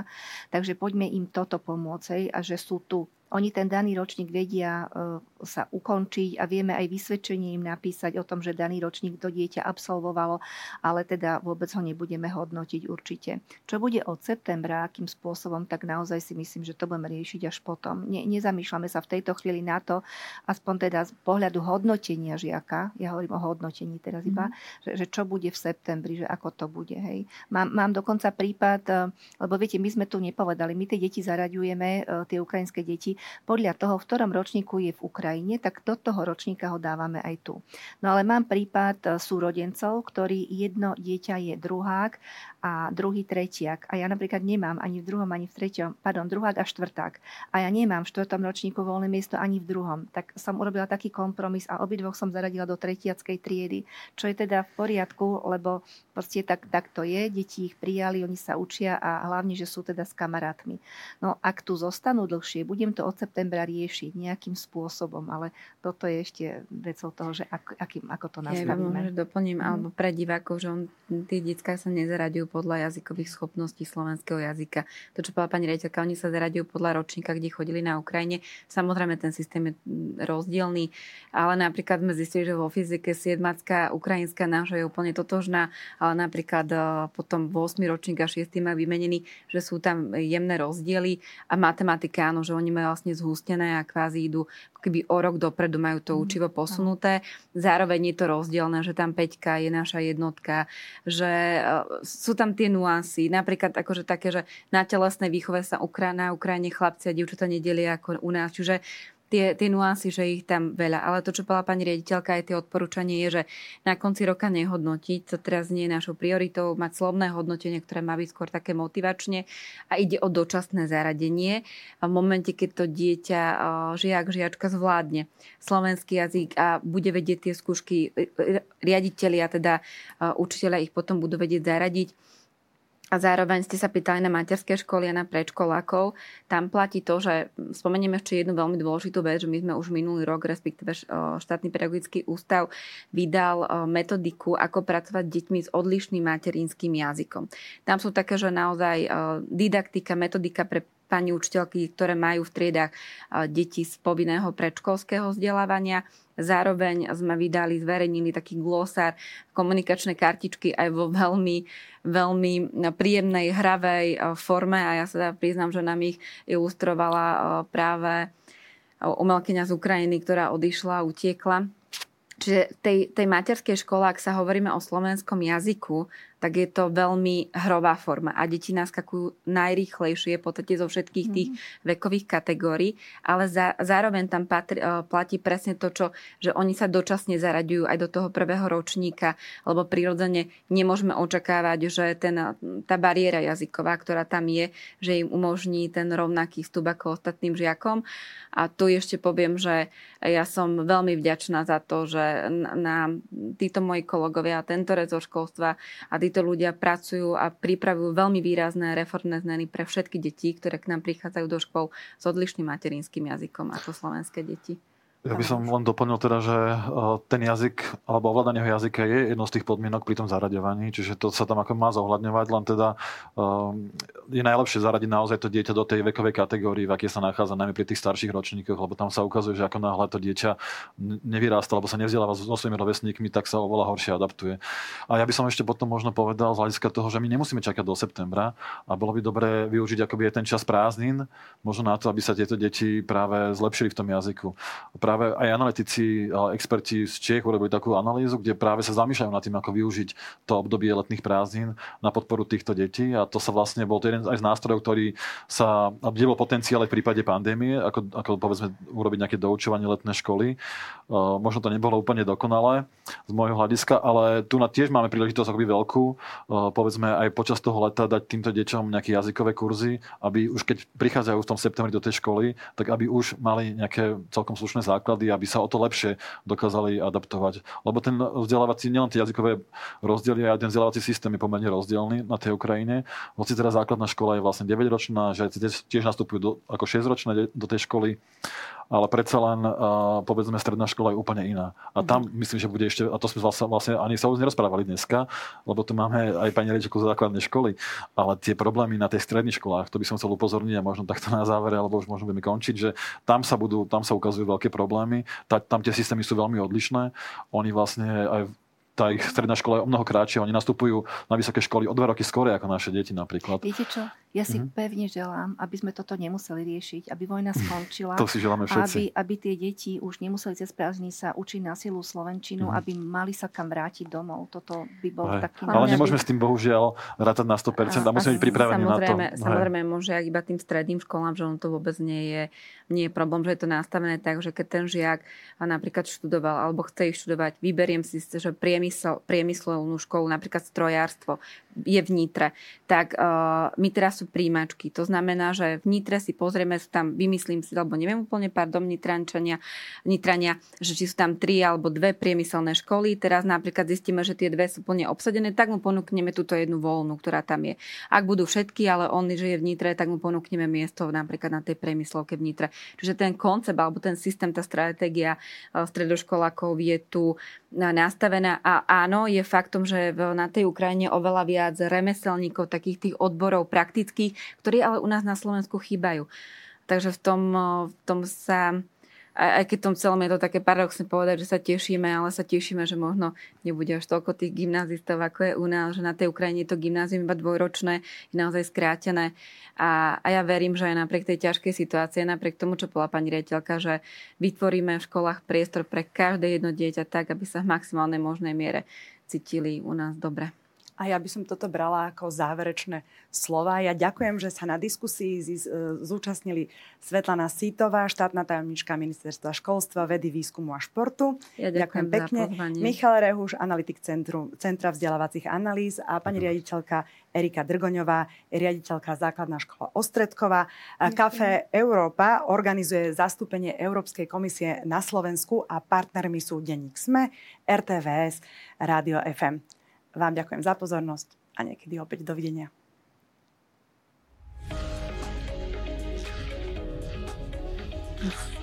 Takže poďme im toto pomôcť a že sú tu oni ten daný ročník vedia e, sa ukončiť a vieme aj vysvedčenie im napísať o tom, že daný ročník to dieťa absolvovalo, ale teda vôbec ho nebudeme hodnotiť určite. Čo bude od septembra, akým spôsobom, tak naozaj si myslím, že to budeme riešiť až potom. Ne, nezamýšľame sa v tejto chvíli na to, aspoň teda z pohľadu hodnotenia žiaka, ja hovorím o hodnotení teraz iba, mm. že, že čo bude v septembri, že ako to bude. Hej. Mám, mám dokonca prípad, e, lebo viete, my sme tu nepovedali, my tie deti zaraďujeme, e, tie ukrajinské deti, podľa toho, v ktorom ročníku je v Ukrajine, tak do toho ročníka ho dávame aj tu. No ale mám prípad e, súrodencov, ktorý jedno dieťa je druhák a druhý tretiak. A ja napríklad nemám ani v druhom, ani v treťom, pardon, druhák a štvrták. A ja nemám v štvrtom ročníku voľné miesto ani v druhom. Tak som urobila taký kompromis a obidvoch som zaradila do tretiackej triedy, čo je teda v poriadku, lebo proste tak, tak to je. Deti ich prijali, oni sa učia a hlavne, že sú teda s kamarátmi. No ak tu zostanú dlhšie, budem to od septembra riešiť nejakým spôsobom, ale toto je ešte vecou toho, že ak, akým, ako to nastavíme. Ja doplním, mm. alebo pre divákov, že on, tí detská sa nezaraďujú podľa jazykových schopností slovenského jazyka. To, čo povedala pani rejiteľka, oni sa zaraďujú podľa ročníka, kde chodili na Ukrajine. Samozrejme, ten systém je rozdielný, ale napríklad sme zistili, že vo fyzike 7 ukrajinská náša je úplne totožná, ale napríklad e, potom 8 ročník a 6 má vymenený, že sú tam jemné rozdiely a matematika, áno, že oni majú vlastne zhústené a kvázi idú keby o rok dopredu majú to mhm. učivo posunuté. Zároveň je to rozdielne, že tam peťka je naša jednotka, že e, sú tam tie nuancy. Napríklad akože také, že na telesnej výchove sa na Ukrajine chlapci a dievčatá nedelia ako u nás. Čiže tie, tie nuancy, že ich tam veľa. Ale to, čo povedala pani riaditeľka, aj tie odporúčanie je, že na konci roka nehodnotiť, to teraz nie je našou prioritou, mať slovné hodnotenie, ktoré má byť skôr také motivačne a ide o dočasné zaradenie. V momente, keď to dieťa, žiak, žiačka zvládne slovenský jazyk a bude vedieť tie skúšky, riaditeľia, teda učiteľia ich potom budú vedieť zaradiť, a zároveň ste sa pýtali na materské školy a na predškolákov. Tam platí to, že spomenieme ešte jednu veľmi dôležitú vec, že my sme už minulý rok, respektíve štátny pedagogický ústav, vydal metodiku, ako pracovať s deťmi s odlišným materinským jazykom. Tam sú také, že naozaj didaktika, metodika pre pani učiteľky, ktoré majú v triedách deti z povinného predškolského vzdelávania. Zároveň sme vydali, zverejnili taký glosár, komunikačné kartičky aj vo veľmi, veľmi príjemnej, hravej forme a ja sa teda priznám, že nám ich ilustrovala práve umelkyňa z Ukrajiny, ktorá odišla, utiekla. Čiže tej, tej materskej škole, ak sa hovoríme o slovenskom jazyku, tak je to veľmi hrová forma a deti naskakujú najrýchlejšie v podstate zo všetkých tých mm-hmm. vekových kategórií, ale za, zároveň tam patri, e, platí presne to, čo, že oni sa dočasne zaraďujú aj do toho prvého ročníka, lebo prirodzene nemôžeme očakávať, že ten, tá bariéra jazyková, ktorá tam je, že im umožní ten rovnaký vstup ako ostatným žiakom. A tu ešte poviem, že ja som veľmi vďačná za to, že na, na títo moji kolegovia, tento rezor školstva a títo títo ľudia pracujú a pripravujú veľmi výrazné reformné zmeny pre všetky deti, ktoré k nám prichádzajú do škôl s odlišným materinským jazykom ako slovenské deti. Ja by som len doplnil teda, že e, ten jazyk alebo ovládanie jazyka je jednou z tých podmienok pri tom zaraďovaní, čiže to sa tam ako má zohľadňovať, len teda um, je najlepšie zaradiť naozaj to dieťa do tej vekovej kategórii, v akej sa nachádza, najmä pri tých starších ročníkoch, lebo tam sa ukazuje, že ako náhle to dieťa nevyrasta alebo sa nevzdeláva so svojimi rovesníkmi, tak sa oveľa horšie adaptuje. A ja by som ešte potom možno povedal z hľadiska toho, že my nemusíme čakať do septembra a bolo by dobré využiť akoby aj ten čas prázdnin, možno na to, aby sa tieto deti práve zlepšili v tom jazyku. Práve práve aj analytici, experti z Čech urobili takú analýzu, kde práve sa zamýšľajú nad tým, ako využiť to obdobie letných prázdnin na podporu týchto detí. A to sa vlastne bol to jeden aj z nástrojov, ktorý sa, bol potenciál v prípade pandémie, ako, ako povedzme urobiť nejaké doučovanie letné školy. Možno to nebolo úplne dokonalé z môjho hľadiska, ale tu na tiež máme príležitosť akoby veľkú, povedzme aj počas toho leta dať týmto deťom nejaké jazykové kurzy, aby už keď prichádzajú v tom septembri do tej školy, tak aby už mali nejaké celkom slušné základy základy, aby sa o to lepšie dokázali adaptovať. Lebo ten vzdelávací, nielen tie jazykové rozdiely, aj ten vzdelávací systém je pomerne rozdielný na tej Ukrajine. Hoci teda základná škola je vlastne 9-ročná, že tiež nastupujú do, ako 6-ročné do tej školy ale predsa len, uh, povedzme, stredná škola je úplne iná. A tam mm-hmm. myslím, že bude ešte, a to sme vlastne, vlastne ani sa už nerozprávali dneska, lebo tu máme aj pani riečku zo základnej školy, ale tie problémy na tej stredných školách, to by som chcel upozorniť a možno takto na závere, alebo už možno budeme končiť, že tam sa budú, tam sa ukazujú veľké problémy, tá, tam tie systémy sú veľmi odlišné. Oni vlastne aj tá ich stredná škola je o mnoho kratšia. Oni nastupujú na vysoké školy o dva roky skôr ako naše deti napríklad. Viete čo? Ja si mm-hmm. pevne želám, aby sme toto nemuseli riešiť, aby vojna skončila. to si želáme všetci. Aby, aby tie deti už nemuseli cez prázdniny sa učiť na silu Slovenčinu, mm-hmm. aby mali sa kam vrátiť domov. Toto by bol Aj. taký... Ale nemôžeme s tým bohužiaľ rátať na 100% a, a musíme byť pripravení na to. Samozrejme, môže aj iba tým stredným školám, že on to vôbec nie je, nie je problém, že je to nastavené tak, že keď ten žiak napríklad študoval alebo chce ich študovať, vyberiem si, že priemysel, priemyslovnú školu, napríklad strojárstvo, je v Nitre, tak uh, my teraz sú príjmačky. To znamená, že v Nitre si pozrieme, sú tam, vymyslím si, alebo neviem úplne, pardon, Nitrančania, Nitrania, že či sú tam tri alebo dve priemyselné školy. Teraz napríklad zistíme, že tie dve sú plne obsadené, tak mu ponúkneme túto jednu voľnú, ktorá tam je. Ak budú všetky, ale on žije v Nitre, tak mu ponúkneme miesto napríklad na tej priemyslovke v. Čiže ten koncept alebo ten systém, tá stratégia uh, stredoškolákov je tu nastavená a áno, je faktom, že na tej Ukrajine oveľa viac viac remeselníkov, takých tých odborov praktických, ktorí ale u nás na Slovensku chýbajú. Takže v tom, v tom sa aj keď tom celom je to také paradoxne povedať, že sa tešíme, ale sa tešíme, že možno nebude až toľko tých gymnázistov, ako je u nás, že na tej Ukrajine to gymnázium iba dvojročné, je naozaj skrátené. A, a ja verím, že aj napriek tej ťažkej situácie, napriek tomu, čo bola pani riaditeľka, že vytvoríme v školách priestor pre každé jedno dieťa tak, aby sa v maximálnej možnej miere cítili u nás dobre. A ja by som toto brala ako záverečné slova. Ja ďakujem, že sa na diskusii e, zúčastnili Svetlana Sítová, štátna tajomnička Ministerstva školstva, vedy, výskumu a športu. Ja ďakujem, ďakujem pekne. Michal Rehuš, analytik Centru, Centra vzdelávacích analýz a pani riaditeľka Erika Drgoňová, riaditeľka základná škola Ostredková. Kafe Európa organizuje zastúpenie Európskej komisie na Slovensku a partnermi sú denník SME, RTVS, Rádio FM. Vám ďakujem za pozornosť a niekedy opäť dovidenia. Ugh.